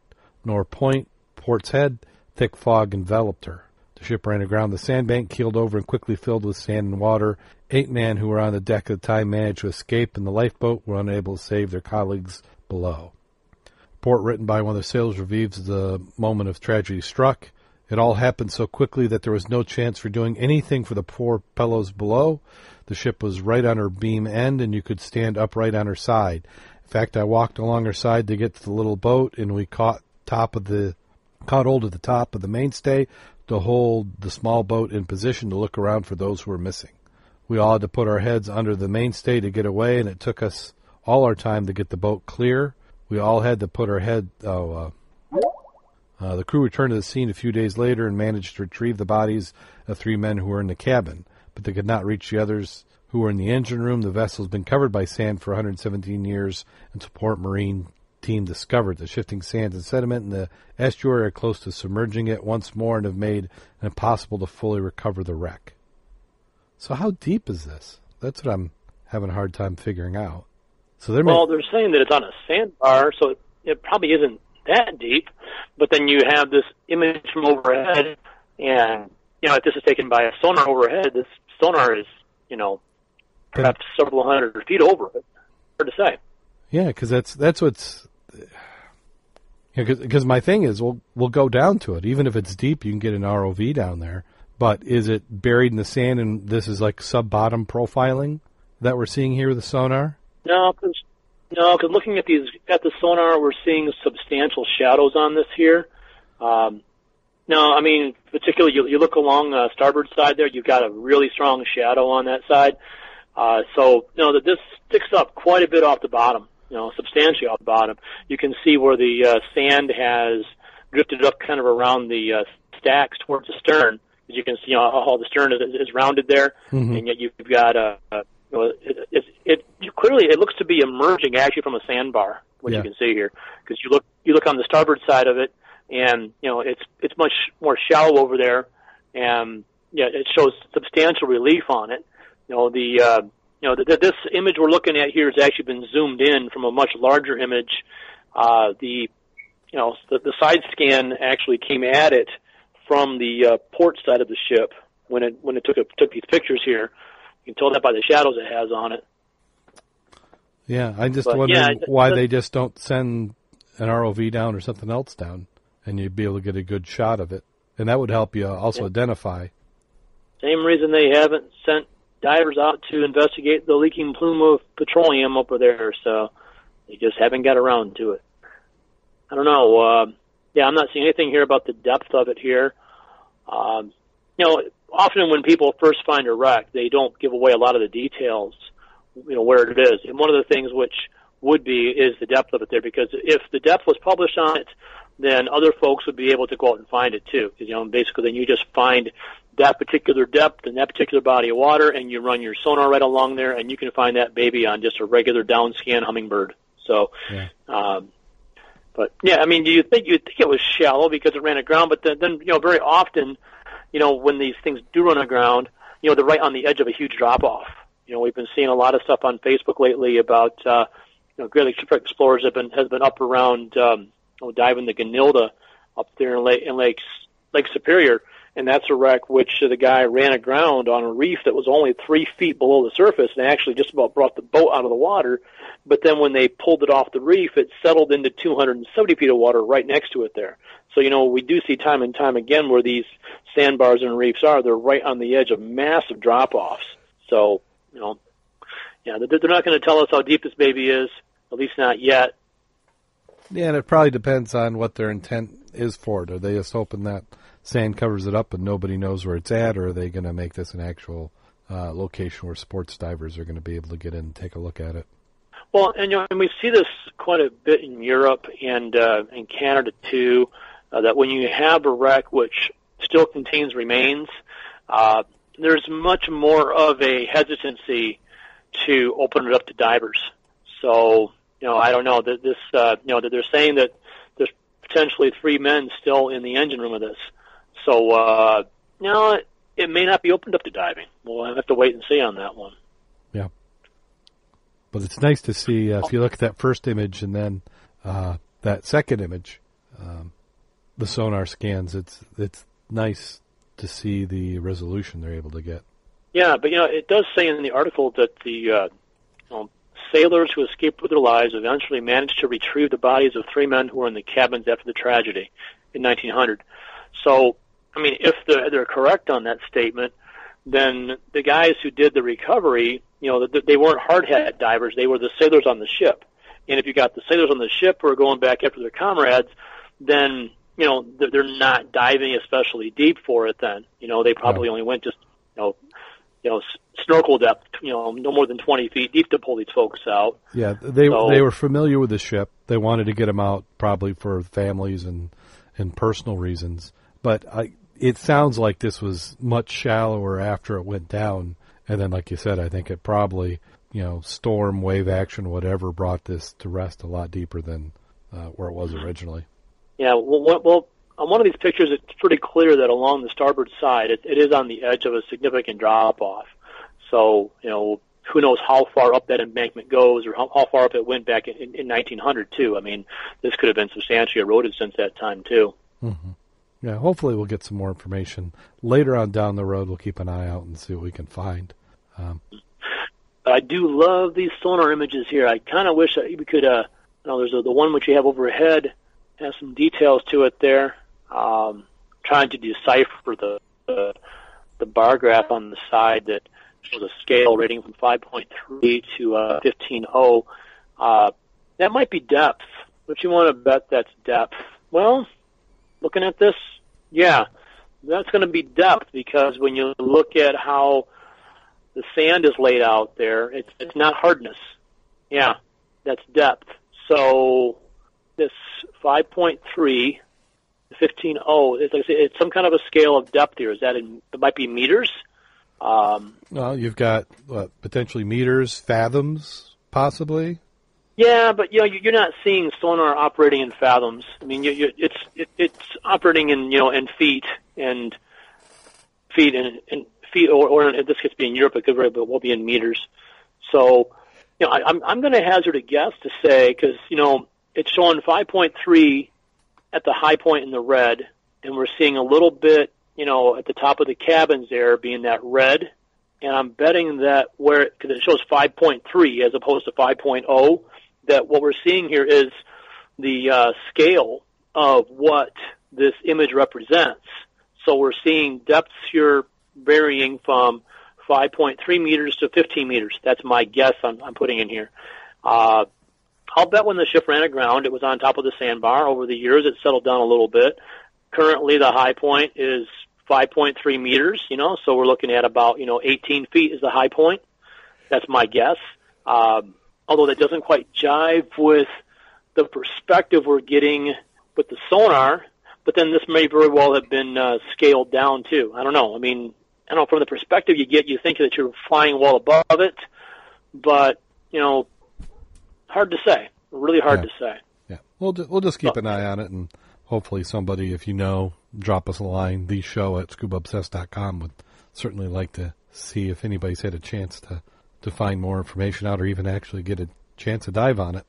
Nore Point Portishead, thick fog enveloped her. The ship ran aground. The sandbank keeled over and quickly filled with sand and water. Eight men who were on the deck at the time managed to escape, and the lifeboat were unable to save their colleagues below. Report written by one of the sailors revives the moment of tragedy struck. It all happened so quickly that there was no chance for doing anything for the poor fellows below. The ship was right on her beam end, and you could stand upright on her side. In fact, I walked along her side to get to the little boat, and we caught top of the caught hold of the top of the mainstay to hold the small boat in position to look around for those who were missing. We all had to put our heads under the mainstay to get away, and it took us all our time to get the boat clear. We all had to put our head. Oh, uh, uh, the crew returned to the scene a few days later and managed to retrieve the bodies of three men who were in the cabin, but they could not reach the others who were in the engine room. The vessel has been covered by sand for 117 years until Port Marine team discovered the shifting sands and sediment in the estuary are close to submerging it once more and have made it impossible to fully recover the wreck. So how deep is this? That's what I'm having a hard time figuring out. So they're well, they're saying that it's on a sandbar, so it, it probably isn't that deep. But then you have this image from overhead, and you know if this is taken by a sonar overhead, this sonar is you know perhaps several hundred feet over it. Hard to say. Yeah, because that's that's what's because my thing is we'll we'll go down to it even if it's deep. You can get an ROV down there, but is it buried in the sand and this is like sub bottom profiling that we're seeing here with the sonar? No, because no, because looking at these at the sonar, we're seeing substantial shadows on this here. Um, no, I mean particularly you, you look along the starboard side there, you've got a really strong shadow on that side. Uh, so you know that this sticks up quite a bit off the bottom you know, substantially off the bottom. You can see where the uh, sand has drifted up kind of around the uh, stacks towards the stern. As you can see, you know, how the stern is, is rounded there, mm-hmm. and yet you've got a, a it, it, it, it clearly it looks to be emerging actually from a sandbar, what yeah. you can see here, because you look you look on the starboard side of it, and you know it's it's much more shallow over there, and yeah, it shows substantial relief on it. You know the uh, you know, the, this image we're looking at here has actually been zoomed in from a much larger image. Uh, the, you know, the, the side scan actually came at it from the uh, port side of the ship when it when it took a, took these pictures here. You can tell that by the shadows it has on it. Yeah, I just but, wondering yeah, why they just don't send an ROV down or something else down, and you'd be able to get a good shot of it, and that would help you also yeah. identify. Same reason they haven't sent divers out to investigate the leaking plume of petroleum over there, so they just haven't got around to it. I don't know. Uh, yeah, I'm not seeing anything here about the depth of it here. Um, you know, often when people first find a wreck, they don't give away a lot of the details, you know, where it is. And one of the things which would be is the depth of it there, because if the depth was published on it, then other folks would be able to go out and find it too. Because you know, basically, then you just find that particular depth and that particular body of water, and you run your sonar right along there, and you can find that baby on just a regular down scan Humminbird. So, yeah. um, but yeah, I mean, you think you think it was shallow because it ran aground, but then, then you know, very often, you know, when these things do run aground, you know, they're right on the edge of a huge drop off. You know, we've been seeing a lot of stuff on Facebook lately about, uh, you know, Great Lakes Shipwreck Explorers have been has been up around, um, you know, diving the Gunilda up there in Lake in Lakes Lake Superior and that's a wreck which the guy ran aground on a reef that was only three feet below the surface and actually just about brought the boat out of the water. But then when they pulled it off the reef, it settled into 270 feet of water right next to it there. So, you know, we do see time and time again where these sandbars and reefs are. They're right on the edge of massive drop-offs. So, you know, yeah, they're not going to tell us how deep this baby is, at least not yet. Yeah, and it probably depends on what their intent is for it. Are they just hoping that sand covers it up and nobody knows where it's at, or are they going to make this an actual uh, location where sports divers are going to be able to get in and take a look at it? Well, and you know, and we see this quite a bit in Europe and uh, in Canada too. Uh, that when you have a wreck which still contains remains, uh, there's much more of a hesitancy to open it up to divers. So, you know, I don't know that this, uh, you know, that they're saying that there's potentially three men still in the engine room of this. So, uh, you know, it, it may not be opened up to diving. We'll have to wait and see on that one. Yeah. But it's nice to see uh, if you look at that first image and then uh, that second image, um, the sonar scans. It's it's nice to see the resolution they're able to get. Yeah, but you know, it does say in the article that the uh, you know, sailors who escaped with their lives eventually managed to retrieve the bodies of three men who were in the cabins after the tragedy in 1900. So I mean, if they're, they're correct on that statement, then the guys who did the recovery, you know, they weren't hard hat divers; they were the sailors on the ship. And if you got the sailors on the ship who are going back after their comrades, then you know they're not diving especially deep for it. Then you know they probably only went just you know you know snorkel depth, you know, no more than twenty feet deep to pull these folks out. Yeah, they so, they were familiar with the ship. They wanted to get them out probably for families and and personal reasons. But I it sounds like this was much shallower after it went down. And then, like you said, I think it probably, you know, storm, wave action, whatever, brought this to rest a lot deeper than uh, where it was originally. Yeah, well, well, on one of these pictures, it's pretty clear that along the starboard side, it, it is on the edge of a significant drop off. So, you know, who knows how far up that embankment goes or how, how far up it went back in, in 1900 too. I mean, this could have been substantially eroded since that time too. Mm-hmm. Yeah, hopefully we'll get some more information later on down the road. We'll keep an eye out and see what we can find. Um, I do love these sonar images here. I kind of wish that we could. Uh, you know, there's a, the one which you have overhead has some details to it there. Um, trying to decipher the, the the bar graph on the side that shows a scale rating from 5.3 to uh, 15.0. Uh, that might be depth. But you want to bet that's depth. Well, looking at this, yeah, that's going to be depth because when you look at how the sand is laid out there, it's it's not hardness. Yeah, that's depth. So this 5.3, 15.0, it's like say, it's some kind of a scale of depth here. Is that in, it might be meters? Um, well, you've got what, potentially meters, fathoms, possibly. Yeah, but you know you're not seeing sonar operating in fathoms. I mean, you, you, it's it, it's operating in you know in feet and feet and, and feet, or, or in this case, be in Europe, it could but will be in meters. So, you know, I, I'm I'm going to hazard a guess to say because you know it's showing 5.3 at the high point in the red, and we're seeing a little bit, you know, at the top of the cabins there being that red, and I'm betting that where because it shows 5.3 as opposed to 5.0 that what we're seeing here is the uh, scale of what this image represents. So we're seeing depths here varying from 5.3 meters to 15 meters. That's my guess I'm, I'm putting in here. Uh, I'll bet when the ship ran aground, it was on top of the sandbar. Over the years, it settled down a little bit. Currently, the high point is 5.3 meters, you know, so we're looking at about, you know, 18 feet is the high point. That's my guess. Um, although that doesn't quite jive with the perspective we're getting with the sonar. But then this may very well have been uh, scaled down too. I don't know. I mean, I don't know. From the perspective you get, you think that you're flying well above it, but you know, hard to say. Really hard yeah. to say. Yeah, we'll we'll just keep an eye on it, and hopefully somebody, if you know, drop us a line. The show at scubaobsessed.com would certainly like to see if anybody's had a chance to to find more information out or even actually get a chance to dive on it.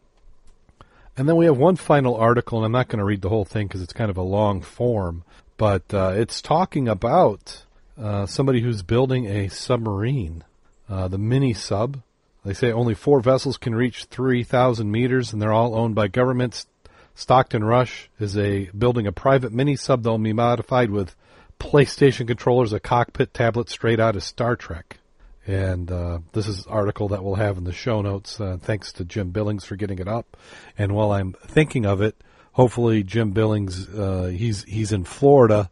And then we have one final article, and I'm not going to read the whole thing because it's kind of a long form, but uh, it's talking about uh, somebody who's building a submarine, uh, the mini sub. They say only four vessels can reach 3,000 meters, and they're all owned by governments. Stockton Rush is a building a private mini sub that will be modified with PlayStation controllers, a cockpit tablet straight out of Star Trek. And uh, this is an article that we'll have in the show notes. Uh, thanks to Jim Billings for getting it up. And while I'm thinking of it, hopefully Jim Billings uh, he's he's in Florida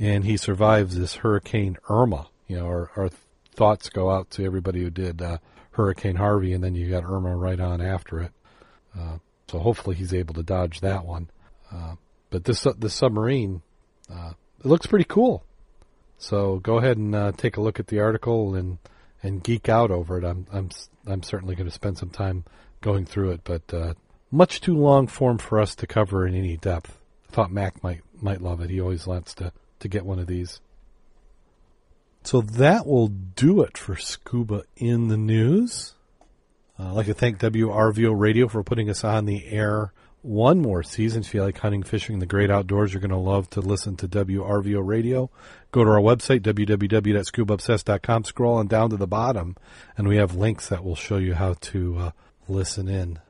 and he survives this Hurricane Irma. You know, our, our thoughts go out to everybody who did uh, Hurricane Harvey, and then you got Irma right on after it. Uh, so hopefully he's able to dodge that one. Uh, but this this submarine, it looks pretty cool. So go ahead and take a look at the article and and geek out over it. I'm I'm I'm certainly going to spend some time going through it, but uh, much too long form for us to cover in any depth. I thought Mac might might love it. He always wants to to get one of these. So that will do it for Scuba in the News. Uh, I'd like to thank WRVO Radio for putting us on the air one more season. If you like hunting, fishing, the great outdoors, you're going to love to listen to WRVO Radio. Go to our website, www.scubaobsessed.com, scroll on down to the bottom, and we have links that will show you how to uh, listen in.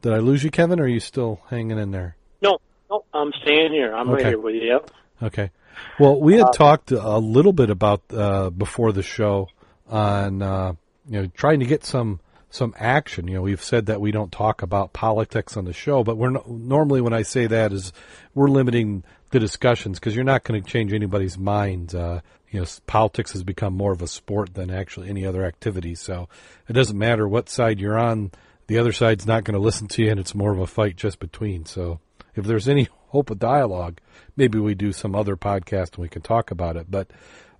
Did I lose you, Kevin, or are you still hanging in there? No, no, I'm staying here. I'm okay. right here with you. Yep. Okay. Well, we had uh, talked a little bit about uh, before the show on uh, you know trying to get some some action. You know, we've said that we don't talk about politics on the show, but we're no, normally when I say that is we're limiting the discussions because you're not going to change anybody's mind. Uh, you know, politics has become more of a sport than actually any other activity. So it doesn't matter what side you're on. The other side's not going to listen to you, and it's more of a fight just between. So if there's any hope of dialogue, maybe we do some other podcast and we can talk about it. But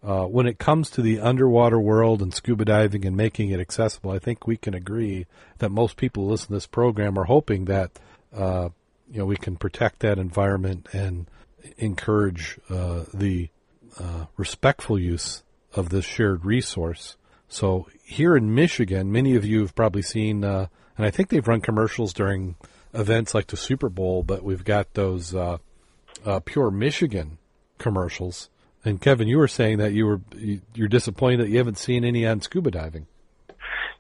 uh, when it comes to the underwater world and scuba diving and making it accessible, I think we can agree that most people who listen to this program are hoping that uh, you know we can protect that environment and encourage uh, the uh, respectful use of this shared resource. So here in Michigan, many of you have probably seen, uh, and I think they've run commercials during events like the Super Bowl, but we've got those uh, uh, Pure Michigan commercials and Kevin, you were saying that you were you're disappointed that you haven't seen any on scuba diving.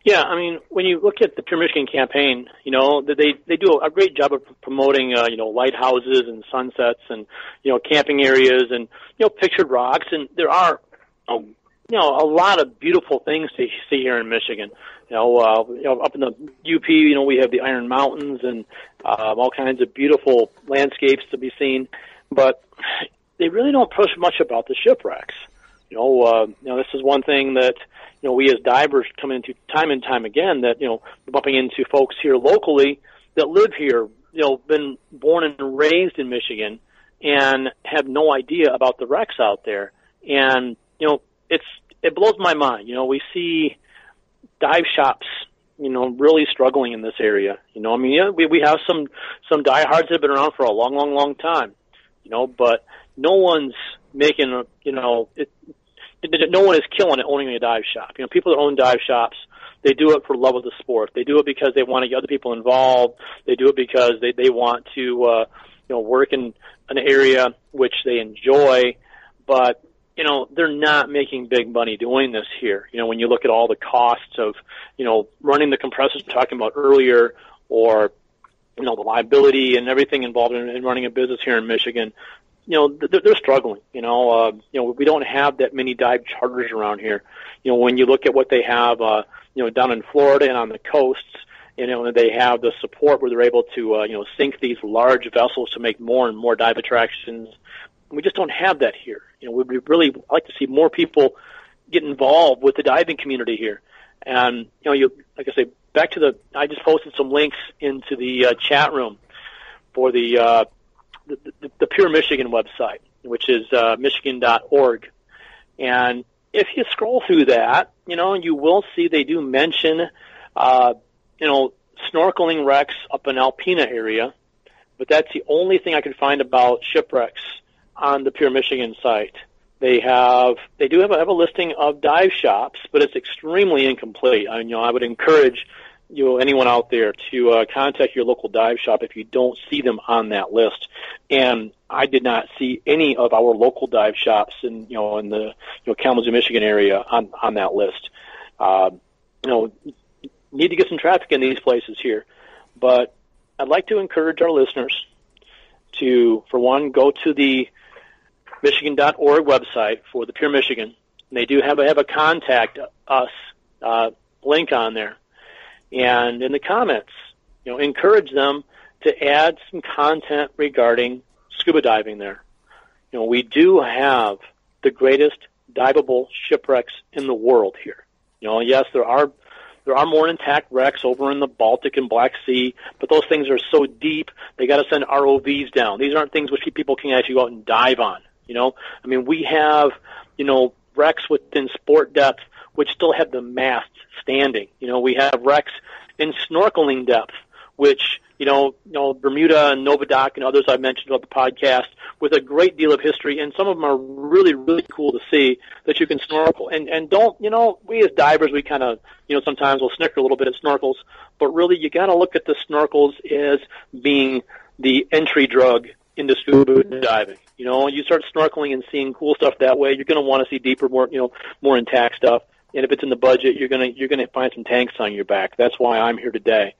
Yeah, I mean, when you look at the Pure Michigan campaign, you know they they do a great job of promoting, uh, you know, lighthouses and sunsets and you know camping areas and you know pictured rocks, and there are, you know, a lot of beautiful things to see here in Michigan. You know, uh, you know, up in the UP, you know, we have the Iron Mountains and uh, all kinds of beautiful landscapes to be seen. But they really don't push much about the shipwrecks. You know, uh, you know, this is one thing that you know we as divers come into time and time again that you know bumping into folks here locally that live here, you know, been born and raised in Michigan and have no idea about the wrecks out there. And you know, it's it blows my mind. You know, we see dive shops, you know, really struggling in this area. You know, I mean, yeah, we we have some some diehards that have been around for a long, long, long time. You know, but no one's making a, you know, it, it, no one is killing it owning a dive shop. You know, people that own dive shops, they do it for love of the sport. They do it because they want to get other people involved. They do it because they they want to, uh, you know, work in an area which they enjoy. But you know, they're not making big money doing this here. You know, when you look at all the costs of, you know, running the compressors we talking about earlier, or you know, the liability and everything involved in, in running a business here in Michigan, you know they're, they're struggling. You know, uh, you know we don't have that many dive charters around here. You know, when you look at what they have, uh, you know, down in Florida and on the coasts, you know, they have the support where they're able to, uh, you know, sink these large vessels to make more and more dive attractions. We just don't have that here. You know, we'd really like to see more people get involved with the diving community here. And you know, you like I say, back to the. I just posted some links into the uh, chat room for the uh, the, the, the Pure Michigan website, which is uh, michigan.org. And if you scroll through that, you know, you will see they do mention, uh, you know, snorkeling wrecks up in Alpena area, but that's the only thing I can find about shipwrecks on the Pure Michigan site. They have they do have a, have a listing of dive shops, but it's extremely incomplete. I you know, I would encourage you know, anyone out there to uh, contact your local dive shop if you don't see them on that list. And I did not see any of our local dive shops in you know in the you know Kalamazoo, Michigan area on on that list. Uh, you know, need to get some traffic in these places here, but I'd like to encourage our listeners to, for one, go to the Michigan.org website for the Pure Michigan. They do have a, have a contact us uh, link on there, and in the comments, you know, encourage them to add some content regarding scuba diving there. You know, we do have the greatest diveable shipwrecks in the world here. You know, yes, there are there are more intact wrecks over in the Baltic and Black Sea, but those things are so deep they got to send ROVs down. These aren't things which people can actually go out and dive on. You know, I mean, we have you know wrecks within sport depth which still have the masts standing. You know, we have wrecks in snorkeling depth which you know, you know Bermuda and Novadoc and others I've mentioned about the podcast with a great deal of history, and some of them are really, really cool to see that you can snorkel. And and don't you know, we as divers we kind of you know sometimes we'll snicker a little bit at snorkels, but really you got to look at the snorkels as being the entry drug into scuba diving. You know, you start snorkeling and seeing cool stuff that way, you're going to want to see deeper, more you know, more intact stuff. And if it's in the budget, you're gonna you're gonna find some tanks on your back. That's why I'm here today.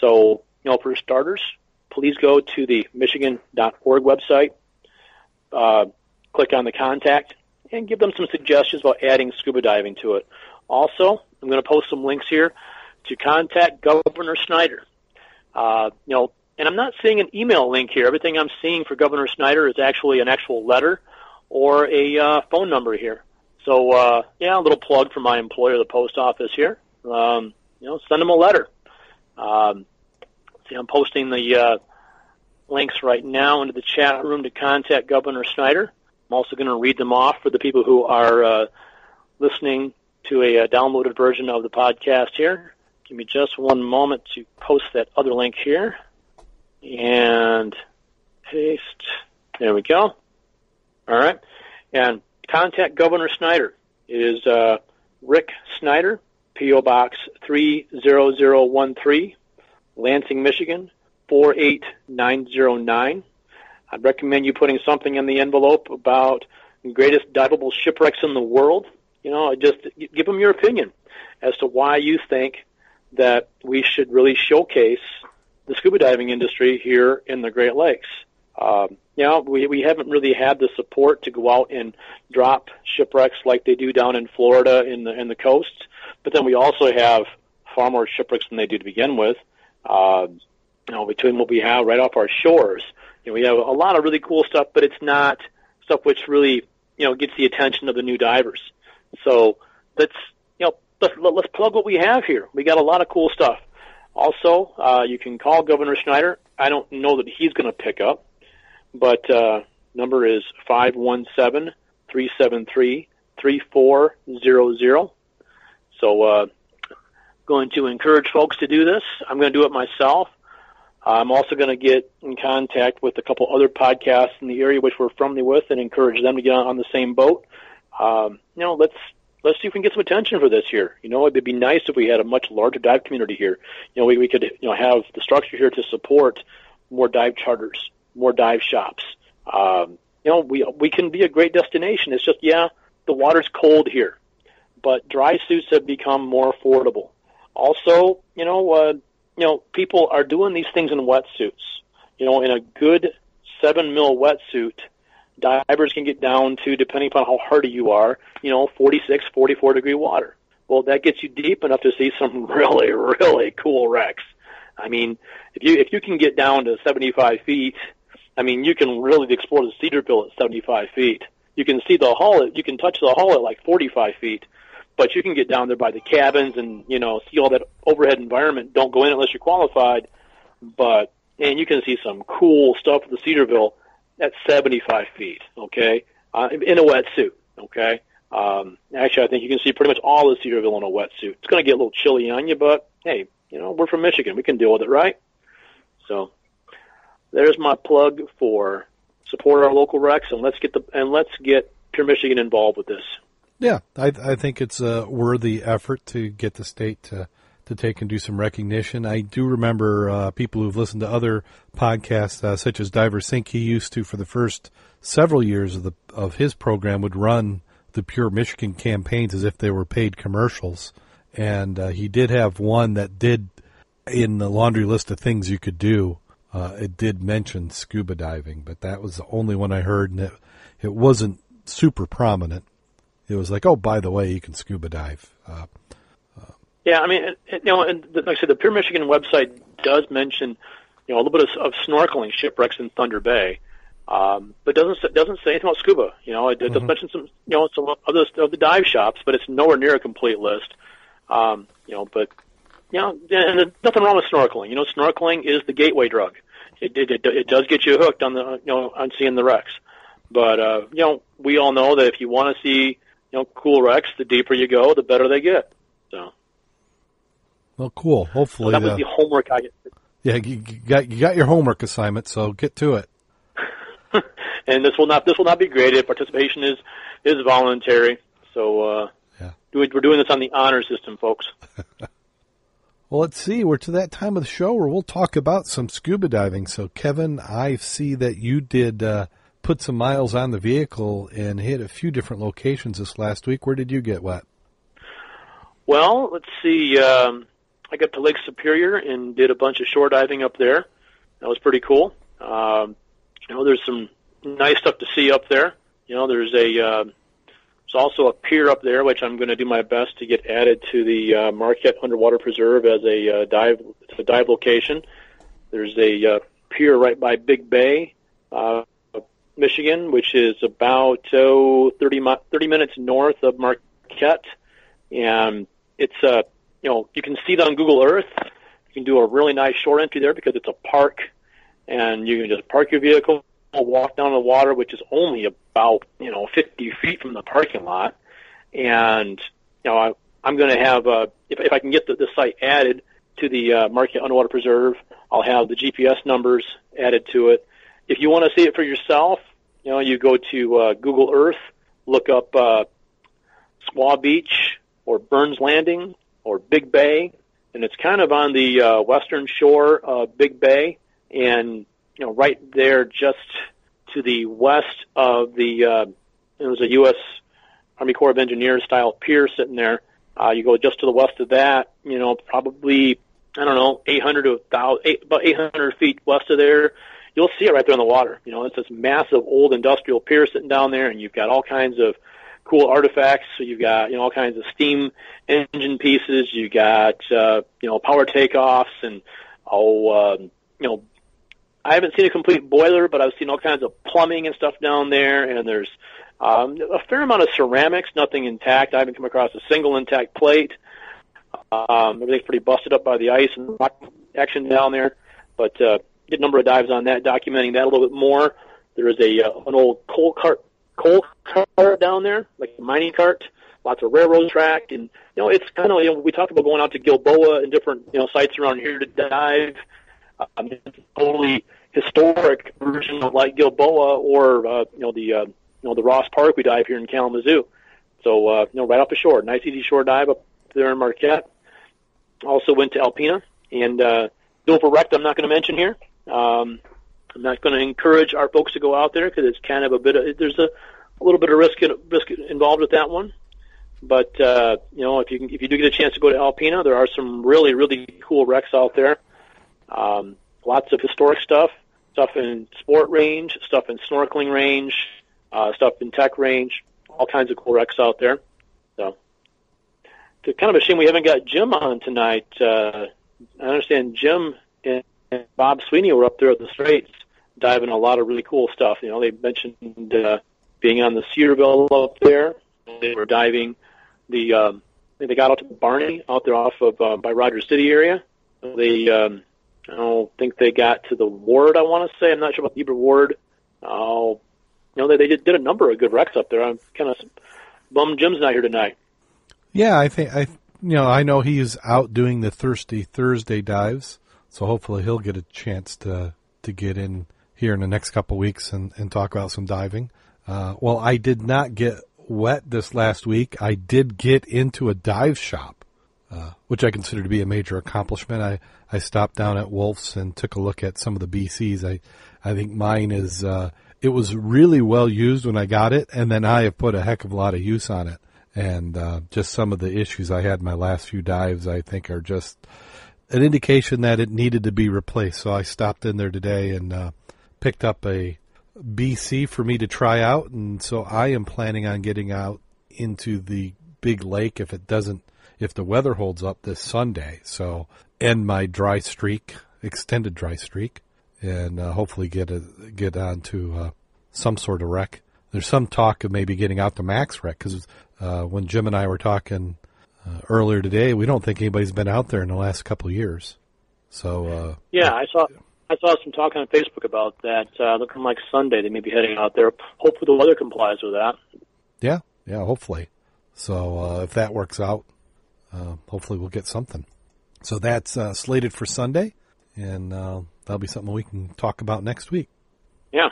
So you know, for starters, please go to the Michigan.org website, uh, click on the contact, and give them some suggestions about adding scuba diving to it. Also, I'm going to post some links here to contact Governor Snyder. Uh, you know, and I'm not seeing an email link here. Everything I'm seeing for Governor Snyder is actually an actual letter or a uh, phone number here. So, uh, yeah, a little plug for my employer, the post office here. Um, you know, send them a letter. Um, See, I'm posting the uh, links right now into the chat room to contact Governor Snyder. I'm also going to read them off for the people who are uh, listening to a, a uh, downloaded version of the podcast here. Give me just one moment to post that other link here. And paste. There we go. All right. And contact Governor Snyder. It is uh, Rick Snyder, P.O. Box 30013, Lansing, Michigan, 48909. I'd recommend you putting something in the envelope about greatest diveable shipwrecks in the world. You know, just give them your opinion as to why you think that we should really showcase the scuba diving industry here in the Great Lakes. Um, you know, we, we haven't really had the support to go out and drop shipwrecks like they do down in Florida in the in the coasts. But then we also have far more shipwrecks than they do to begin with. Uh, you know, between what we have right off our shores, you know, we have a lot of really cool stuff, but it's not stuff which really, you know, gets the attention of the new divers. So let's, you know, let's, let's plug what we have here. We got a lot of cool stuff. Also, uh, you can call Governor Snyder. I don't know that he's going to pick up, but uh, number is five one seven three seven three three four zero zero. So uh, going to encourage folks to do this. I'm going to do it myself. I'm also going to get in contact with a couple other podcasts in the area which we're friendly with and encourage them to get on the same boat. Um, you know, let's let's see if we can get some attention for this here. You know, it'd be nice if we had a much larger dive community here. You know, we, we could you know have the structure here to support more dive charters, more dive shops. Um, you know, we we can be a great destination. It's just yeah, the water's cold here, but dry suits have become more affordable. Also, you know, uh, you know, people are doing these things in wetsuits. You know, in a good seven mil wetsuit, divers can get down to, depending upon how hardy you are, you know, 46, 44 degree water. Well, that gets you deep enough to see some really, really cool wrecks. I mean, if you if you can get down to 75 feet, I mean, you can really explore the Cedarville at 75 feet. You can see the hull. You can touch the hull at like 45 feet but you can get down there by the cabins and you know see all that overhead environment. Don't go in unless you're qualified, but and you can see some cool stuff at the Cedarville at 75 feet. Okay, uh, in a wetsuit. Okay. Um, actually, I think you can see pretty much all of Cedarville in a wetsuit. It's going to get a little chilly on you, but hey, you know we're from Michigan. We can deal with it, right? So there's my plug for support our local wrecks and let's get the and let's get Pure Michigan involved with this. Yeah, I, I think it's a worthy effort to get the state to to take and do some recognition. I do remember uh, people who've listened to other podcasts, uh, such as Diver Sync. He used to, for the first several years of the of his program, would run the Pure Michigan campaigns as if they were paid commercials. And uh, he did have one that did, in the laundry list of things you could do, uh, it did mention scuba diving, but that was the only one I heard, and it, it wasn't super prominent. It was like, oh, by the way, you can scuba dive. Yeah, I mean, you know, and like I said, the Pure Michigan website does mention, you know, a little bit of, of snorkeling shipwrecks in Thunder Bay, um, but doesn't doesn't say anything about scuba. You know, it, it mm-hmm. does mention some, you know, some of the, of the dive shops, but it's nowhere near a complete list. Um, you know, but you know, and there's nothing wrong with snorkeling. You know, snorkeling is the gateway drug. It it, it, it does get you hooked on the you know on seeing the wrecks, but uh, you know, we all know that if you want to see you know cool wrecks, the deeper you go, the better they get. So. Well, cool. Hopefully, so that was uh, the homework I. Yeah, you got you got your homework assignment, so get to it. and this will not this will not be graded. Participation is is voluntary. So uh, yeah, we're doing this on the honor system, folks. well, let's see. We're to that time of the show where we'll talk about some scuba diving. So, Kevin, I see that you did uh, put some miles on the vehicle and hit a few different locations this last week. Where did you get wet? Well, let's see. Um, I got to Lake Superior and did a bunch of shore diving up there. That was pretty cool. Um, you know, there's some nice stuff to see up there. You know, there's a uh, there's also a pier up there, which I'm going to do my best to get added to the uh, Marquette Underwater Preserve as a uh, dive a dive location. There's a uh, pier right by Big Bay, uh, Michigan, which is about oh, 30, 30 minutes north of Marquette, and it's a uh, you know, you can see it on Google Earth. You can do a really nice shore entry there because it's a park, and you can just park your vehicle, walk down the water, which is only about you know 50 feet from the parking lot, and you know I, I'm going to have uh, if, if I can get the, the site added to the uh, Marquette Underwater Preserve, I'll have the GPS numbers added to it. If you want to see it for yourself, you know, you go to uh, Google Earth, look up uh, Squaw Beach or Burns Landing, or Big Bay, and it's kind of on the uh, western shore of Big Bay, and you know right there just to the west of the uh, there was a U.S. Army Corps of Engineers style pier sitting there. Uh, you go just to the west of that, you know, probably I don't know, 800 to 1,000, eight, about 800 feet west of there. You'll see it right there in the water. You know, it's this massive old industrial pier sitting down there, and you've got all kinds of cool artifacts. So you've got you know all kinds of steam engine pieces. You got uh, you know power takeoffs and oh um, you know I haven't seen a complete boiler, but I've seen all kinds of plumbing and stuff down there. And there's um, a fair amount of ceramics, nothing intact. I haven't come across a single intact plate. Um, everything's pretty busted up by the ice and rock action down there. But uh, get a number of dives on that, documenting that a little bit more. There is a uh, an old coal cart coal cart down there, like a mining cart, lots of railroad track, and you know it's kind of you know we talked about going out to Gilboa and different you know sites around here to dive. Um, totally historic version of like Gilboa or uh, you know the uh, you know the Ross Park we dive here in Kalamazoo. So uh, you know right off the shore, nice easy shore dive up there in Marquette. Also went to Alpena and uh, Dover Wrecked. I'm not going to mention here. Um, I'm not going to encourage our folks to go out there because it's kind of a bit of there's a, a little bit of risk risk involved with that one. But uh, you know, if you can, if you do get a chance to go to Alpena, there are some really really cool wrecks out there. Um, lots of historic stuff, stuff in sport range, stuff in snorkeling range, uh, stuff in tech range, all kinds of cool wrecks out there. So, it's kind of a shame we haven't got Jim on tonight. Uh, I understand Jim and Bob Sweeney were up there at the Straits diving a lot of really cool stuff. You know, they mentioned uh, being on the Cedarville up there. They were diving the. Um, they got out to Barney out there off of uh, by Rogers City area. They, um, I don't think they got to the ward. I want to say I'm not sure about the Eber Ward. Oh, you know, they, they did, did a number of good wrecks up there. I'm kind of bummed Jim's not here tonight. Yeah, I think I, you know, I know he's out doing the Thirsty Thursday dives, so hopefully he'll get a chance to to get in here in the next couple weeks and, and talk about some diving. Uh, well, I did not get wet this last week. I did get into a dive shop. uh, which I consider to be a major accomplishment. I, I stopped down at Wolf's and took a look at some of the BCs. I, I think mine is, uh, it was really well used when I got it, and then I have put a heck of a lot of use on it. And uh, just some of the issues I had in my last few dives, I think, are just an indication that it needed to be replaced. So I stopped in there today and uh, picked up a BC for me to try out, and so I am planning on getting out into the big lake if it doesn't if the weather holds up this Sunday. So end my dry streak, extended dry streak, and uh, hopefully get a, get on to uh, some sort of wreck. There's some talk of maybe getting out to max wreck because uh, when Jim and I were talking uh, earlier today, we don't think anybody's been out there in the last couple years. So uh, yeah, I saw I saw some talk on Facebook about that. Uh, looking like Sunday they may be heading out there. Hopefully the weather complies with that. Yeah, yeah, hopefully. So uh, if that works out, uh, hopefully we'll get something. So that's uh, slated for Sunday, and uh, that'll be something we can talk about next week. Yeah.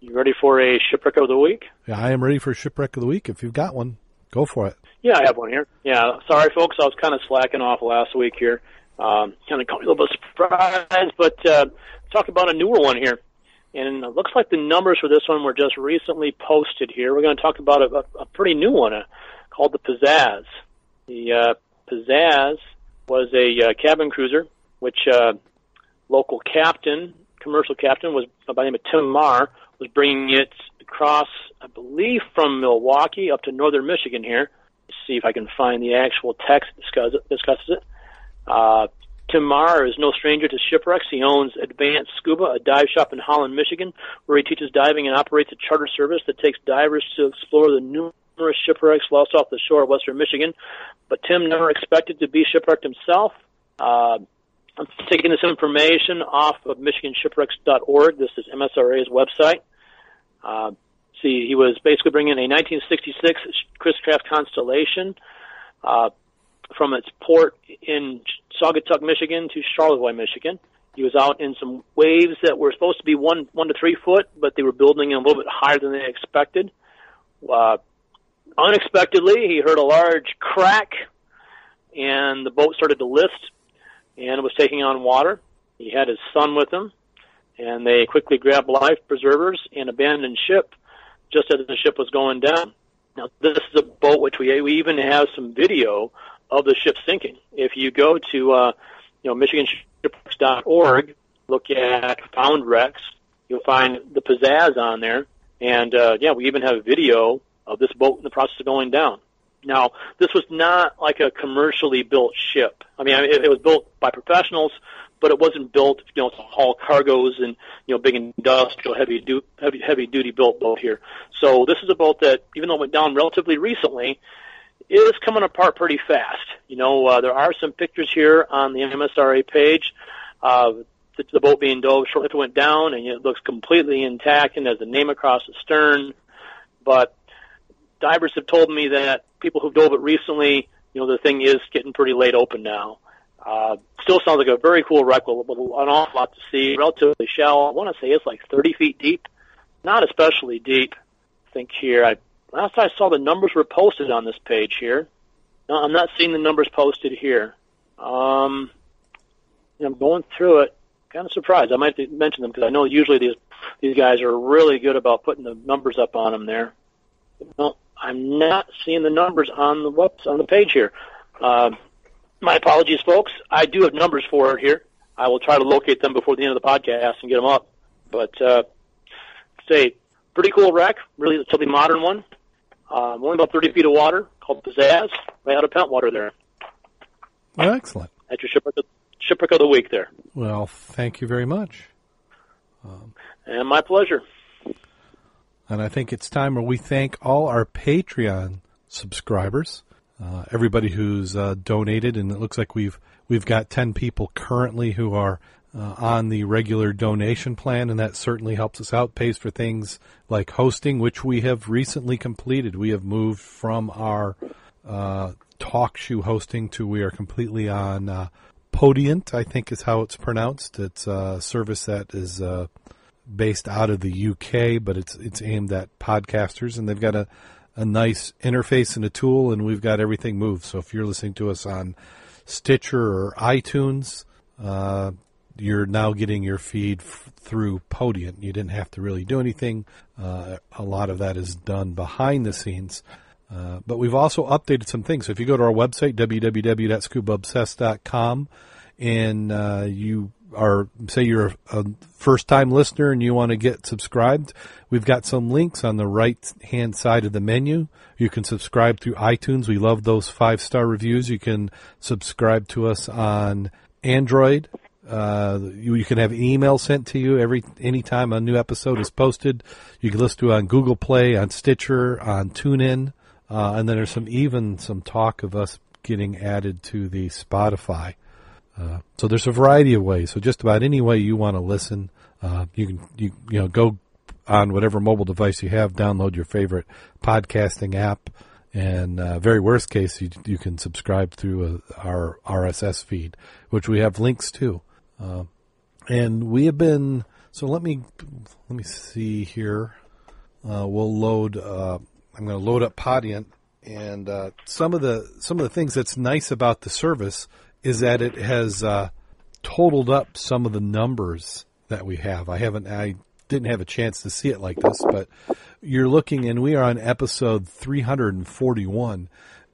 You ready for a shipwreck of the week? Yeah, I am ready for a shipwreck of the week. If you've got one, go for it. Yeah, I have one here. Yeah, sorry, folks. I was kind of slacking off last week here. Um, kind of caught me a little bit surprised, but uh, talk about a newer one here. And it looks like the numbers for this one were just recently posted here. We're going to talk about a, a, pretty new one uh, called the Pizzazz. The uh, Pizzazz was a uh, cabin cruiser, which uh, local captain, commercial captain, was by the name of Tim Marr, was bringing it across, I believe, from Milwaukee up to northern Michigan here see if I can find the actual text that discusses it. Uh, Tim Marr is no stranger to shipwrecks. He owns Advanced Scuba, a dive shop in Holland, Michigan, where he teaches diving and operates a charter service that takes divers to explore the numerous shipwrecks lost off the shore of western Michigan. But Tim never expected to be shipwrecked himself. Uh, I'm taking this information off of MichiganShipwrecks.org. This is MSRA's website. Uh, see, he was basically bringing a 1966 Chris Craft Constellation uh, from its port in Saugatuck, Michigan, to Charlevoix, Michigan. He was out in some waves that were supposed to be one one to three foot, but they were building a little bit higher than they expected. Uh, unexpectedly, he heard a large crack, and the boat started to lift, and it was taking on water. He had his son with him, and they quickly grabbed life preservers and abandoned ship just as the ship was going down. Now, this is a boat which we we even have some video of the ship sinking. If you go to uh, you know MichiganShipwrecks.org, look at found wrecks, you'll find the Pizzazz on there, and uh, yeah, we even have a video of this boat in the process of going down. Now, this was not like a commercially built ship. I mean, it, it was built by professionals, but it wasn't built, you know, to haul cargoes and you know big industrial heavy du- heavy heavy duty built boat here. So this is a boat that, even though it went down relatively recently, is coming apart pretty fast. You know, uh, there are some pictures here on the MSRA page. Uh, the, the boat being dove shortly after it went down, and it looks completely intact and has the name across the stern. But divers have told me that people who've dove it recently, you know, the thing is getting pretty laid open now. Uh, still sounds like a very cool wreck with an awful lot to see. Relatively shallow. I want to say it's like 30 feet deep. Not especially deep. I think here, I last I saw the numbers were posted on this page here. No, I'm not seeing the numbers posted here. Um, I'm going through it. Kind of surprised. I might mention them because I know usually these these guys are really good about putting the numbers up on them there. No, I'm not seeing the numbers on the whoops, on the page here. Uh, my apologies, folks. I do have numbers for it here. I will try to locate them before the end of the podcast and get them up. But uh, say, pretty cool wreck. Really, a totally modern one. Um, only about 30 feet of water, called Pizzazz, right out of Pentwater there. Well, excellent. That's your shipwreck of, shipwreck of the week there. Well, thank you very much. Um, and my pleasure. And I think it's time where we thank all our Patreon subscribers, uh, everybody who's uh, donated, and it looks like we've we've got ten people currently who are uh, on the regular donation plan, and that certainly helps us out. Pays for things like hosting, which we have recently completed. We have moved from our uh, talk show hosting to we are completely on uh, Podiant, I think is how it's pronounced. It's a service that is uh, based out of the UK, but it's it's aimed at podcasters, and they've got a a nice interface and a tool, and we've got everything moved. So if you're listening to us on Stitcher or iTunes, uh, you're now getting your feed f- through Podiant. You didn't have to really do anything. Uh, a lot of that is done behind the scenes. Uh, but we've also updated some things. So if you go to our website, www.scubaobsessed.com, and uh, you are, say you're a first time listener and you want to get subscribed, we've got some links on the right hand side of the menu. You can subscribe through iTunes. We love those five star reviews. You can subscribe to us on Android. Uh, you, you, can have an email sent to you every anytime a new episode is posted. You can listen to on Google Play, on Stitcher, on TuneIn, uh, and then there's some even some talk of us getting added to the Spotify. Uh, so there's a variety of ways. So just about any way you want to listen, uh, you can you you know go on whatever mobile device you have, download your favorite podcasting app, and uh, very worst case, you you can subscribe through a, our RSS feed, which we have links to. Uh, and we have been so let me let me see here. Uh, we'll load. Uh, I'm going to load up Podiant, and uh, some of the some of the things that's nice about the service is that it has uh, totaled up some of the numbers that we have. I haven't. I didn't have a chance to see it like this, but you're looking, and we are on episode 341,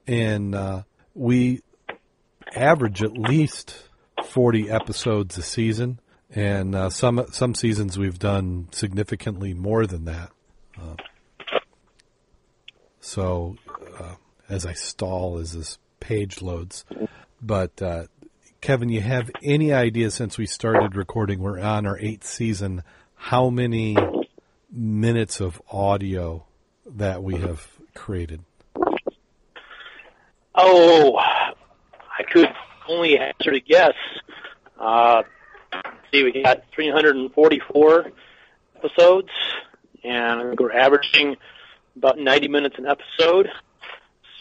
and uh, we average at least 40 episodes a season, and uh, some some seasons we've done significantly more than that. Uh, so, uh, as I stall as this page loads, but uh, Kevin, you have any idea since we started recording? We're on our eighth season. How many minutes of audio that we have created? Oh, I could only answer to guess. Uh, see, we got 344 episodes, and I think we're averaging about 90 minutes an episode.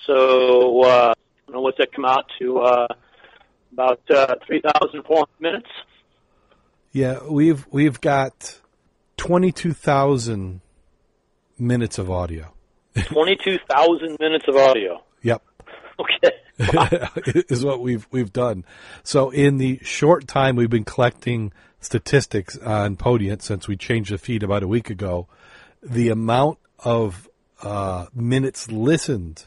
So, uh, I don't know what's that come out to, uh, about uh, 3,400 minutes. Yeah, we've we've got 22,000 minutes of audio. 22,000 minutes of audio. Yep. Okay. is what we've we've done. So in the short time we've been collecting statistics on Podiant since we changed the feed about a week ago, the amount of uh, minutes listened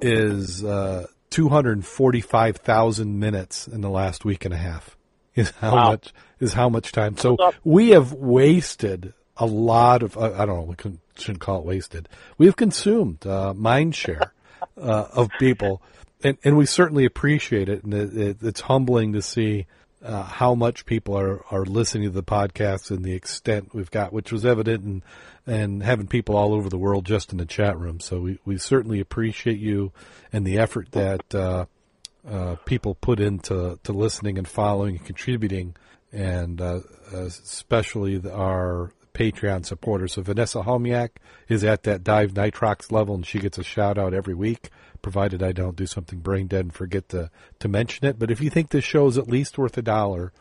is uh, 245,000 minutes in the last week and a half. Is how Wow. much is how much time. So we have wasted a lot of I I don't know we can, shouldn't call it wasted. We've consumed uh, mind share uh, of people, and and we certainly appreciate it. And it, it, it's humbling to see uh, how much people are are listening to the podcast and the extent we've got, which was evident in and having people all over the world just in the chat room. So we we certainly appreciate you and the effort that. Uh, uh, people put into to listening and following and contributing, and uh, especially our Patreon supporters. So Vanessa Homiak is at that Dive Nitrox level, and she gets a shout out every week, provided I don't do something brain dead and forget to to mention it. But if you think this show is at least worth a dollar,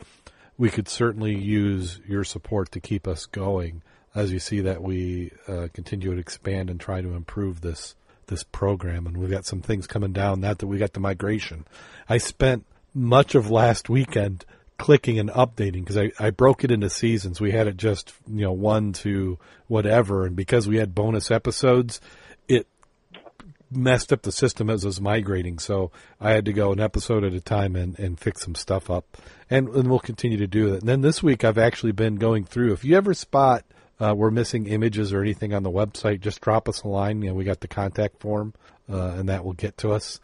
we could certainly use your support to keep us going. As you see that we uh, continue to expand and try to improve this this program, and we've got some things coming down. Not that we got the migration. I spent much of last weekend clicking and updating because I, I broke it into seasons. We had it just you know one to whatever, and because we had bonus episodes, it messed up the system as it was migrating. So I had to go an episode at a time and, and fix some stuff up, and, and we'll continue to do that. And then this week I've actually been going through. If you ever spot uh, we're missing images or anything on the website, just drop us a line. You know, we got the contact form, uh, and that will get to us.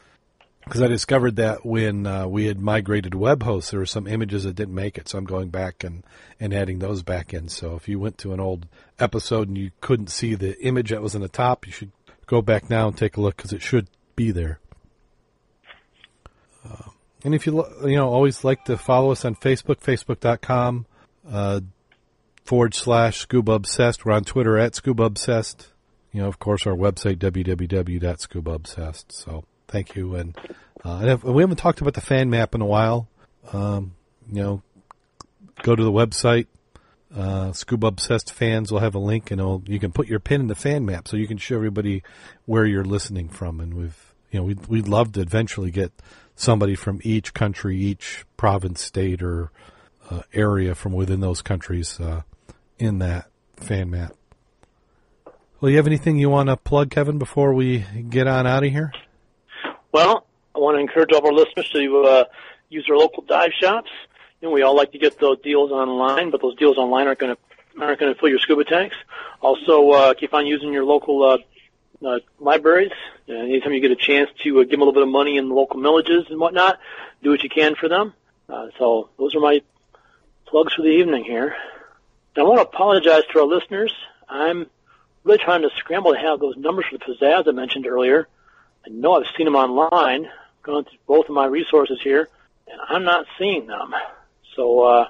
Because I discovered that when uh, we had migrated web hosts, there were some images that didn't make it, so I'm going back and, and adding those back in. So if you went to an old episode and you couldn't see the image that was in the top, you should go back now and take a look because it should be there. Uh, and if you you know always like to follow us on Facebook, facebook.com uh, forward slash Scuba Obsessed. We're on Twitter at Scuba Obsessed. You know, of course, our website www.scubaobsessed. So thank you. And, uh, and if, we haven't talked about the fan map in a while. Um, you know, go to the website, uh, Scuba Obsessed fans will have a link, and it'll, you can put your pin in the fan map, so you can show everybody where you're listening from. And we've, you know, we'd, we'd love to eventually get somebody from each country, each province, state, or uh, area from within those countries uh, in that fan map. Well, you have anything you want to plug, Kevin, before we get on out of here? Well, I want to encourage all of our listeners to uh, use their local dive shops. You know, we all like to get those deals online, but those deals online aren't going to aren't going to fill your scuba tanks. Also, uh, keep on using your local uh, uh, libraries. Uh, anytime you get a chance to uh, give them a little bit of money in the local millages and whatnot, do what you can for them. Uh, so those are my plugs for the evening here. I want to apologize to our listeners. I'm really trying to scramble to have those numbers for the pizzazz I mentioned earlier. I know I've seen them online, gone through both of my resources here, and I'm not seeing them. So, uh,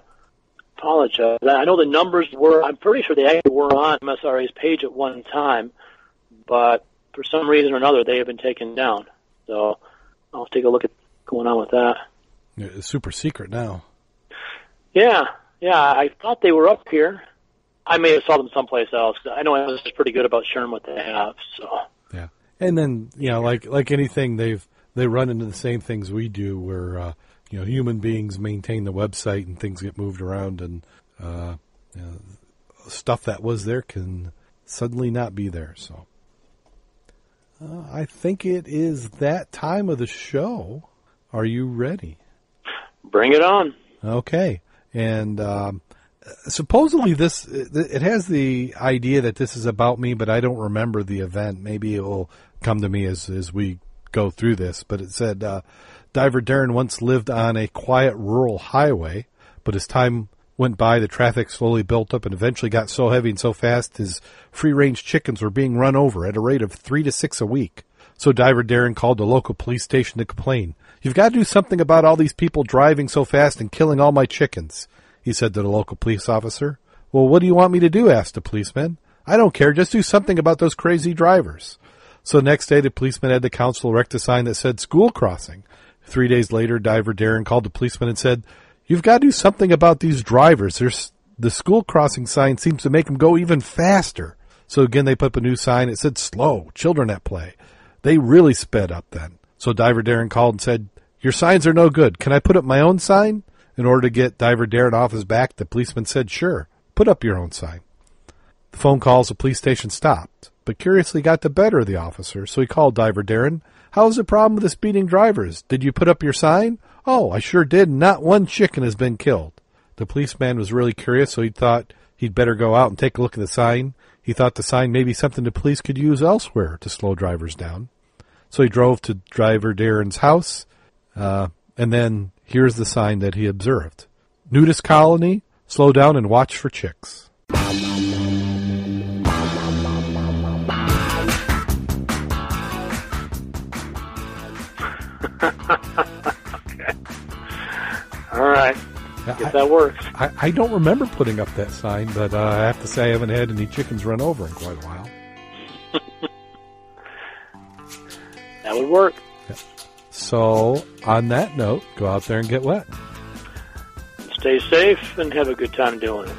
apologize. I know the numbers were, I'm pretty sure they actually were on MSRA's page at one time, but for some reason or another, they have been taken down. So, I'll take a look at going on with that. It's super secret now. Yeah, yeah, I thought they were up here. I may have saw them someplace else. I know I was pretty good about sharing what they have. So yeah, and then you know, like like anything, they've they run into the same things we do, where uh, you know human beings maintain the website and things get moved around, and uh, you know, stuff that was there can suddenly not be there. So uh, I think it is that time of the show. Are you ready? Bring it on. Okay, and. Um, supposedly this it has the idea that this is about me, but I don't remember the event. Maybe it will come to me as as we go through this. But it said uh, diver Darren once lived on a quiet rural highway, but as time went by, the traffic slowly built up and eventually got so heavy and so fast his free range chickens were being run over at a rate of three to six a week. So diver Darren called the local police station to complain. You've got to do something about all these people driving so fast and killing all my chickens he said to the local police officer. Well, what do you want me to do? asked the policeman. I don't care. Just do something about those crazy drivers. So next day, the policeman had the council erect a sign that said school crossing. Three days later, diver Darren called the policeman and said, You've got to do something about these drivers. There's, the school crossing sign seems to make them go even faster. So again, they put up a new sign. It said slow, children at play. They really sped up then. So diver Darren called and said, Your signs are no good. Can I put up my own sign? In order to get Diver Darren off his back, the policeman said, Sure, put up your own sign. The phone calls the police station stopped, but curiously got the better of the officer, so he called Diver Darren. How's the problem with the speeding drivers? Did you put up your sign? Oh, I sure did. Not one chicken has been killed. The policeman was really curious, so he thought he'd better go out and take a look at the sign. He thought the sign may be something the police could use elsewhere to slow drivers down. So he drove to Driver Darren's house, uh, and then Here's the sign that he observed. Nudist colony, slow down and watch for chicks. Okay. All right. If that works. I, I, don't remember putting up that sign, but uh, I have to say I haven't had any chickens run over in quite a while. that would work. So, on that note, go out there and get wet. Stay safe and have a good time doing it.